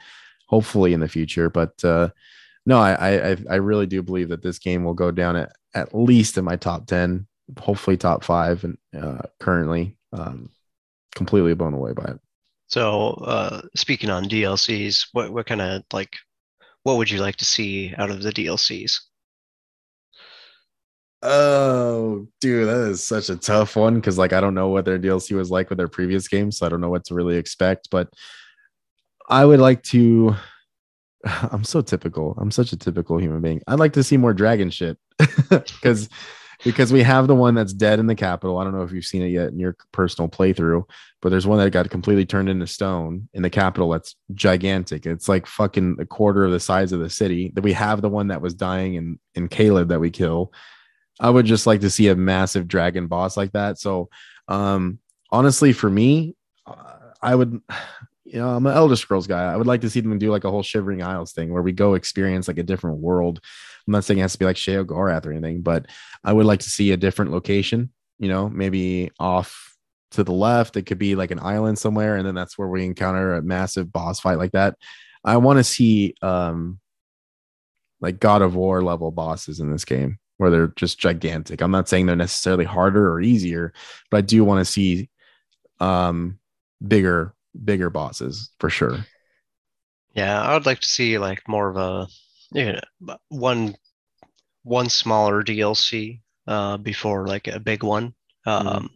hopefully in the future. But uh, no, I, I I really do believe that this game will go down at, at least in my top 10, hopefully top five and uh, currently um, completely blown away by it. So, uh, speaking on DLCs, what what kind of like, what would you like to see out of the DLCs? Oh, dude, that is such a tough one because like I don't know what their DLC was like with their previous games, so I don't know what to really expect. But I would like to. I'm so typical. I'm such a typical human being. I'd like to see more dragon shit because because we have the one that's dead in the capital. I don't know if you've seen it yet in your personal playthrough, but there's one that got completely turned into stone in the capital that's gigantic. It's like fucking a quarter of the size of the city. That we have the one that was dying in in Caelid that we kill. I would just like to see a massive dragon boss like that. So, um, honestly, for me, uh, I would you know, I'm an Elder Scrolls guy. I would like to see them do like a whole Shivering Isles thing where we go experience like a different world. I'm not saying it has to be like Sheogorath or anything, but I would like to see a different location, you know, maybe off to the left. It could be like an island somewhere, and then that's where we encounter a massive boss fight like that. I want to see um like God of War level bosses in this game where they're just gigantic. I'm not saying they're necessarily harder or easier, but I do want to see um bigger bigger bosses for sure. Yeah, I would like to see like more of a you know, one one smaller DLC uh, before like a big one. Mm-hmm. Um, mm.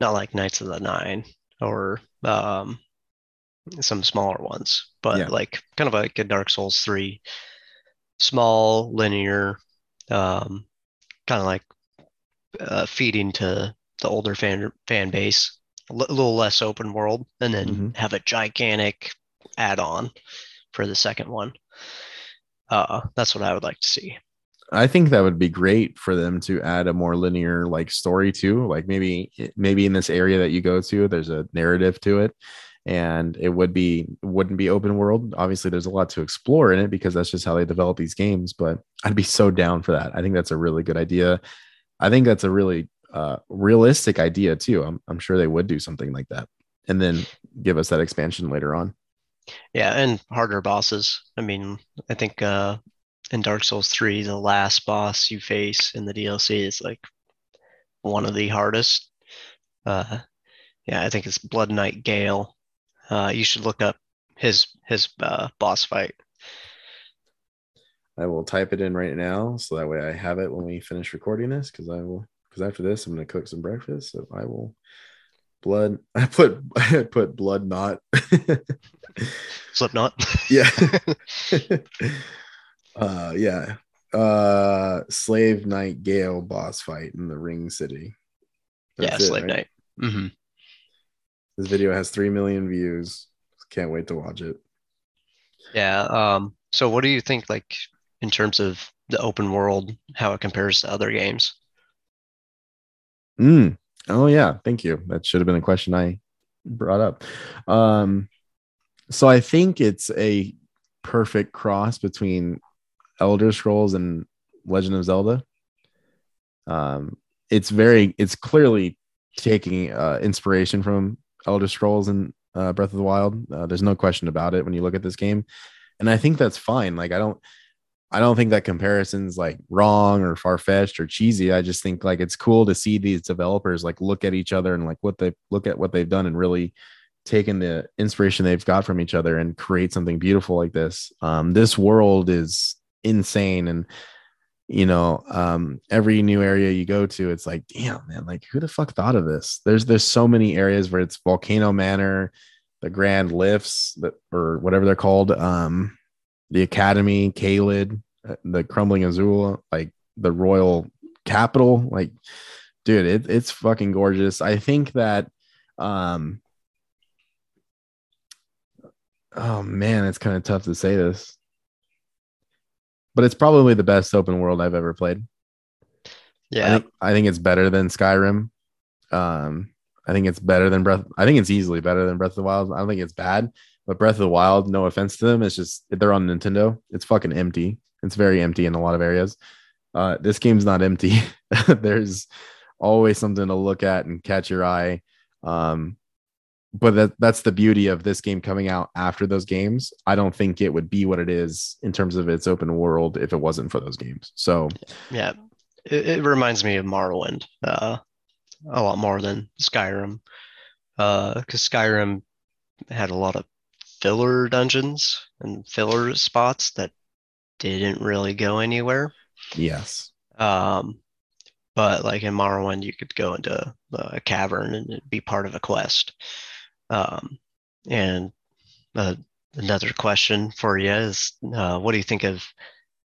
Not like Knights of the Nine or um, some smaller ones, but yeah. like kind of like a Dark Souls three, small linear, um, kind of like uh, feeding to the older fan fan base a little less open world, and then mm-hmm. have a gigantic add-on for the second one. Uh, that's what I would like to see. I think that would be great for them to add a more linear like story to Like maybe maybe in this area that you go to, there's a narrative to it, and it would be wouldn't be open world. Obviously, there's a lot to explore in it because that's just how they develop these games. But I'd be so down for that. I think that's a really good idea. I think that's a really uh, realistic idea too. I'm, I'm sure they would do something like that, and then give us that expansion later on. Yeah, and harder bosses. I mean, I think uh, in Dark Souls 3, the last boss you face in the DLC is like one of the hardest. Uh, yeah, I think it's Blood Knight Gael. Uh, you should look up his his uh, boss fight. I will type it in right now so that way I have it when we finish recording this because I will because after this I'm gonna cook some breakfast. So I will blood I put I put blood knot. Slipknot. yeah. uh yeah. Uh slave knight Gael boss fight in the ring city. That's yeah, it, slave right? knight. Mm-hmm. This video has three million views. Can't wait to watch it. Yeah. Um, so what do you think like in terms of the open world, how it compares to other games? Mm. Oh yeah, thank you. That should have been a question I brought up. Um, so I think it's a perfect cross between Elder Scrolls and Legend of Zelda. Um, it's very, it's clearly taking uh, inspiration from Elder Scrolls and uh, Breath of the Wild. Uh, there's no question about it when you look at this game, and I think that's fine. Like I don't, I don't think that comparison's like wrong or far fetched or cheesy. I just think like it's cool to see these developers like look at each other and like what they look at what they've done and really taken the inspiration they've got from each other and create something beautiful like this. Um, this world is insane and you know um, every new area you go to it's like damn man like who the fuck thought of this there's there's so many areas where it's volcano manor the grand lifts that or whatever they're called um the Academy, Caelid, uh, the Crumbling Azula, like the Royal Capital. Like, dude, it, it's fucking gorgeous. I think that, um, oh man, it's kind of tough to say this, but it's probably the best open world I've ever played. Yeah, I think, I think it's better than Skyrim. Um, I think it's better than Breath. I think it's easily better than Breath of the Wild. I don't think it's bad, but Breath of the Wild, no offense to them, it's just they're on Nintendo. It's fucking empty. It's very empty in a lot of areas. Uh, this game's not empty. There's always something to look at and catch your eye. Um, but that that's the beauty of this game coming out after those games. I don't think it would be what it is in terms of its open world if it wasn't for those games. So yeah, it, it reminds me of Morrowind uh, a lot more than Skyrim because uh, Skyrim had a lot of filler dungeons and filler spots that didn't really go anywhere. Yes. Um, but like in Morrowind, you could go into a cavern and be part of a quest. Um, and uh, another question for you is, uh, what do you think of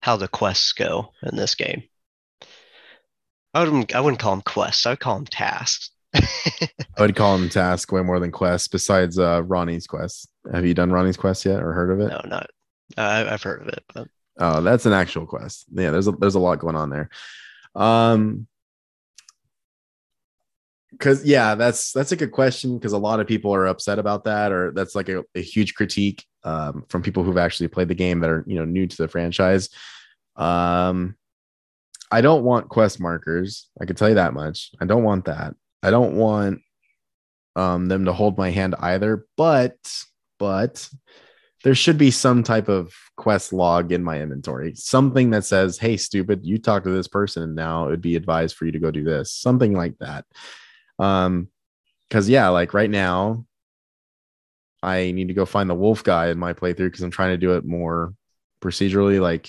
how the quests go in this game? I wouldn't, I wouldn't call them quests. I would call them tasks. I would call them tasks way more than quests. Besides uh, Ranni's quest, have you done Ranni's quest yet or heard of it? No, not. Uh, I've heard of it, but oh, that's an actual quest. Yeah, there's a, there's a lot going on there. Um, because yeah, that's that's a good question because a lot of people are upset about that, or that's like a, a huge critique um, from people who've actually played the game that are you know new to the franchise. Um, I don't want quest markers. I can tell you that much. I don't want that. I don't want um, them to hold my hand either, but but there should be some type of quest log in my inventory, something that says, "Hey, stupid, you talked to this person, and now it would be advised for you to go do this," something like that. Um, because yeah, like right now, I need to go find the wolf guy in my playthrough because I'm trying to do it more procedurally, like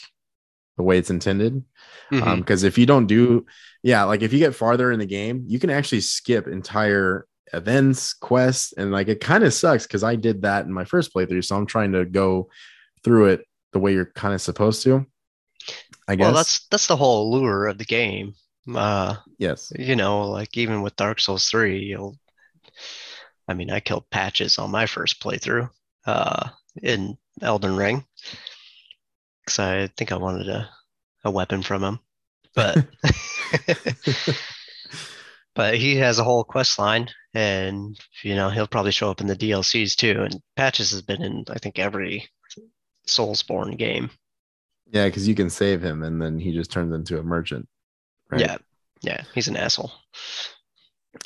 the way it's intended. Because mm-hmm. um, if you don't do, yeah, like if you get farther in the game, you can actually skip entire events, quests, and like it kind of sucks because I did that in my first playthrough. So I'm trying to go through it the way you're kind of supposed to. I guess. Well, that's that's the whole allure of the game. Uh, yes. You know, like even with Dark Souls three, you'll. I mean, I killed patches on my first playthrough uh, in Elden Ring because I think I wanted a, a weapon from him. But but he has a whole quest line, and you know he'll probably show up in the DLCs too. And Patches has been in I think every Soulsborne game. Yeah, because you can save him, and then he just turns into a merchant. right? Yeah, yeah, he's an asshole.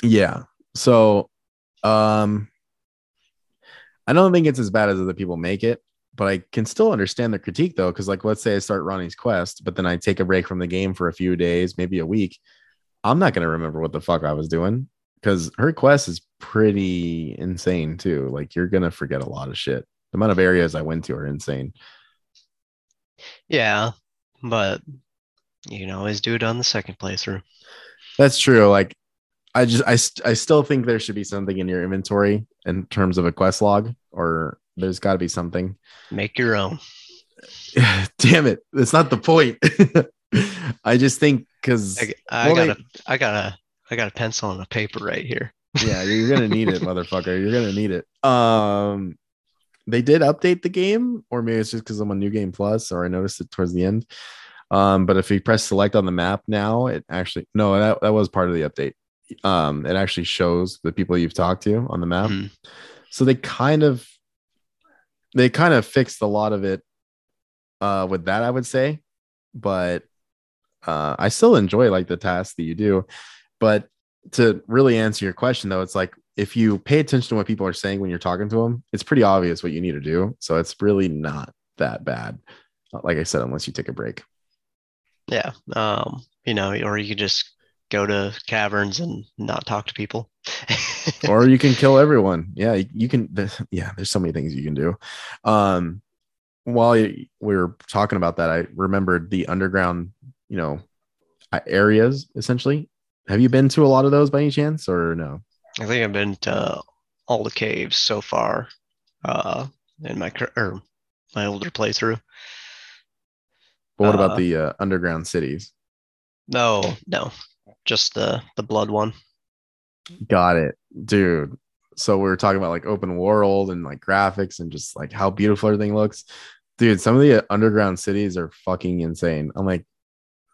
Yeah. So, um, I don't think it's as bad as other people make it, but I can still understand the critique though. Cause like, let's say I start Ranni's quest, but then I take a break from the game for a few days, maybe a week. I'm not going to remember what the fuck I was doing because her quest is pretty insane too. Like, you're going to forget a lot of shit. The amount of areas I went to are insane. Yeah, but you can always do it on the second playthrough. That's true. Like, I just, I, I still think there should be something in your inventory in terms of a quest log, or there's got to be something. Make your own. Damn it. That's not the point. I just think because, I, I Well, got a, I got a, I got a pencil and a paper right here. yeah, you're going to need it, motherfucker. You're going to need it. Um, they did update the game, or maybe it's just because I'm on New Game Plus, or I noticed it towards the end. Um, but if you press select on the map now, it actually no, that, that was part of the update. Um, it actually shows the people you've talked to on the map. Mhm. So they kind of they kind of fixed a lot of it uh with that, I would say. But uh I still enjoy like the tasks that you do. But to really answer your question though, it's like if you pay attention to what people are saying when you're talking to them, it's pretty obvious what you need to do. So it's really not that bad. Like I said, unless you take a break. Yeah. Um, you know, or you could just go to caverns and not talk to people. or you can kill everyone. Yeah, you can. Yeah, there's so many things you can do. Um, while we were talking about that, I remembered the underground, you know, areas essentially. Have you been to a lot of those by any chance, or no? I think I've been to all the caves so far uh, in my or my older playthrough. But what Uh, about the uh, underground cities? No, no, just the the blood one. Got it, dude. So we were talking about like open world and like graphics and just like how beautiful everything looks, dude. Some of the underground cities are fucking insane. I'm like,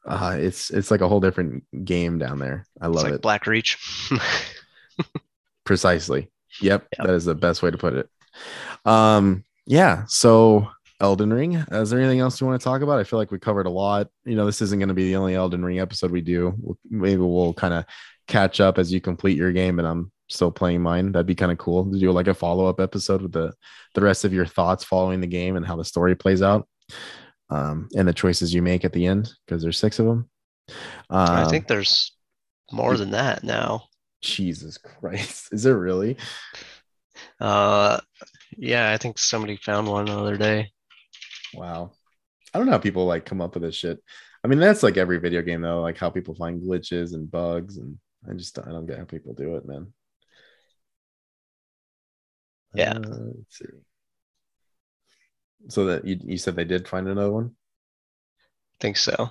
uh, it's it's like a whole different game down there. I It's love like it. Blackreach. Precisely. Yep, Yep. that is the best way to put it. Um, yeah. So Elden Ring. Is there anything else you want to talk about? I feel like we covered a lot. You know, this isn't going to be the only Elden Ring episode we do. We'll- Maybe we'll kind of catch up as you complete your game, and I'm still playing mine. That'd be kind of cool to do like a follow up episode with the the rest of your thoughts following the game and how the story plays out, um, and the choices you make at the end because there's six of them. I Um, think there's more than that now. Jesus Christ, is there really? Uh, yeah, I think somebody found one the other day. Wow. I don't know how people like come up with this shit. I mean, that's like every video game though, like how people find glitches and bugs, and I just I don't get how people do it, man. Yeah. Uh, let's see. So that you you said they did find another one? I think so.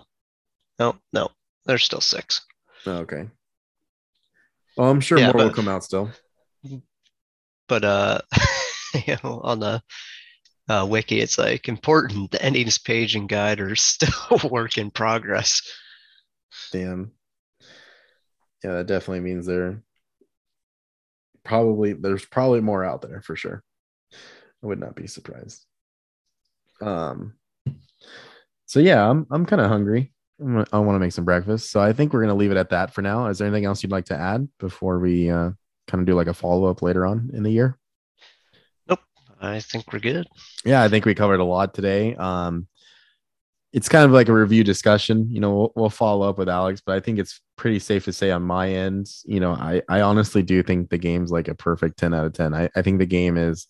No, no, there's still six. Oh, okay. Well, I'm sure Yeah, more will come out still. But uh, you know, on the uh, wiki, it's like important. The endings page and guide are still work in progress. Damn. Yeah, that definitely means there probably there's probably more out there for sure. I would not be surprised. Um so yeah, I'm I'm kind of hungry. Gonna- I want to make some breakfast. So I think we're gonna leave it at that for now. Is there anything else you'd like to add before we uh kind of do like a follow-up later on in the year? Nope, I think we're good. yeah i think we covered a lot today um it's kind of like a review discussion you know we'll, we'll follow up with alex but i think it's pretty safe to say on my end you know i i honestly do think the game's like a perfect 10 out of 10 i, I think the game is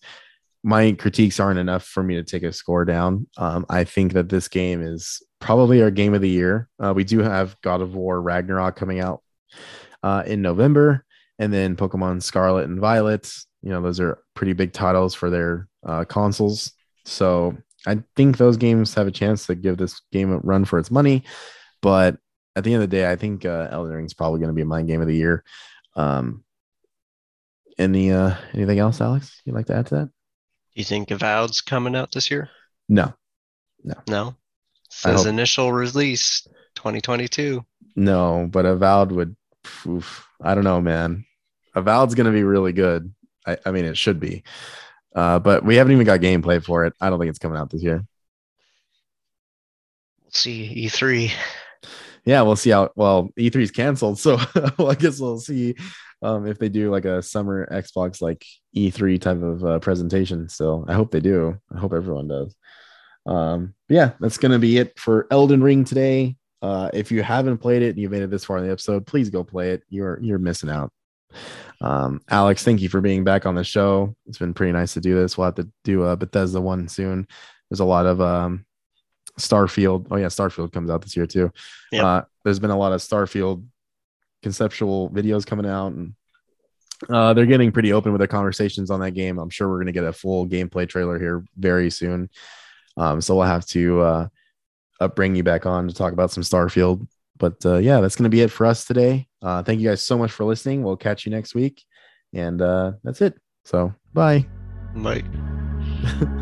my critiques aren't enough for me to take a score down. Um i think that this game is probably our game of the year. Uh, we do have god of war ragnarok coming out uh in november and then pokemon scarlet and violet. You know those are pretty big titles for their uh, consoles. So i think those games have a chance to give this game a run for its money. But at the end of the day i think uh, elden ring's probably going to be my game of the year. Um any uh anything else alex you'd like to add to that Do you think Avowed's coming out this year? no No. I Says initial release 2022. no but Avowed would oof, I don't know, man. Avowed's gonna be really good. I, I mean, it should be. Uh, but we haven't even got gameplay for it. I don't think it's coming out this year. We'll see E3. Yeah, we'll see how. Well, E3 is canceled, so well, I guess we'll see um, if they do like a summer Xbox like E3 type of uh, presentation. So I hope they do. I hope everyone does. Um, yeah, that's gonna be it for Elden Ring today. Uh, if you haven't played it and you've made it this far in the episode, please go play it. You're you're missing out. Um, Alex, thank you for being back on the show. It's been pretty nice to do this. We'll have to do a Bethesda one soon. There's a lot of um, Starfield. Oh yeah, Starfield comes out this year too. Yep. Uh, there's been a lot of Starfield conceptual videos coming out, and uh, they're getting pretty open with their conversations on that game. I'm sure we're gonna get a full gameplay trailer here very soon. Um, so we'll have to uh, bring you back on to talk about some Starfield. But uh, yeah, that's gonna be it for us today. Uh, thank you guys so much for listening. We'll catch you next week, and uh, that's it. So bye. Bye.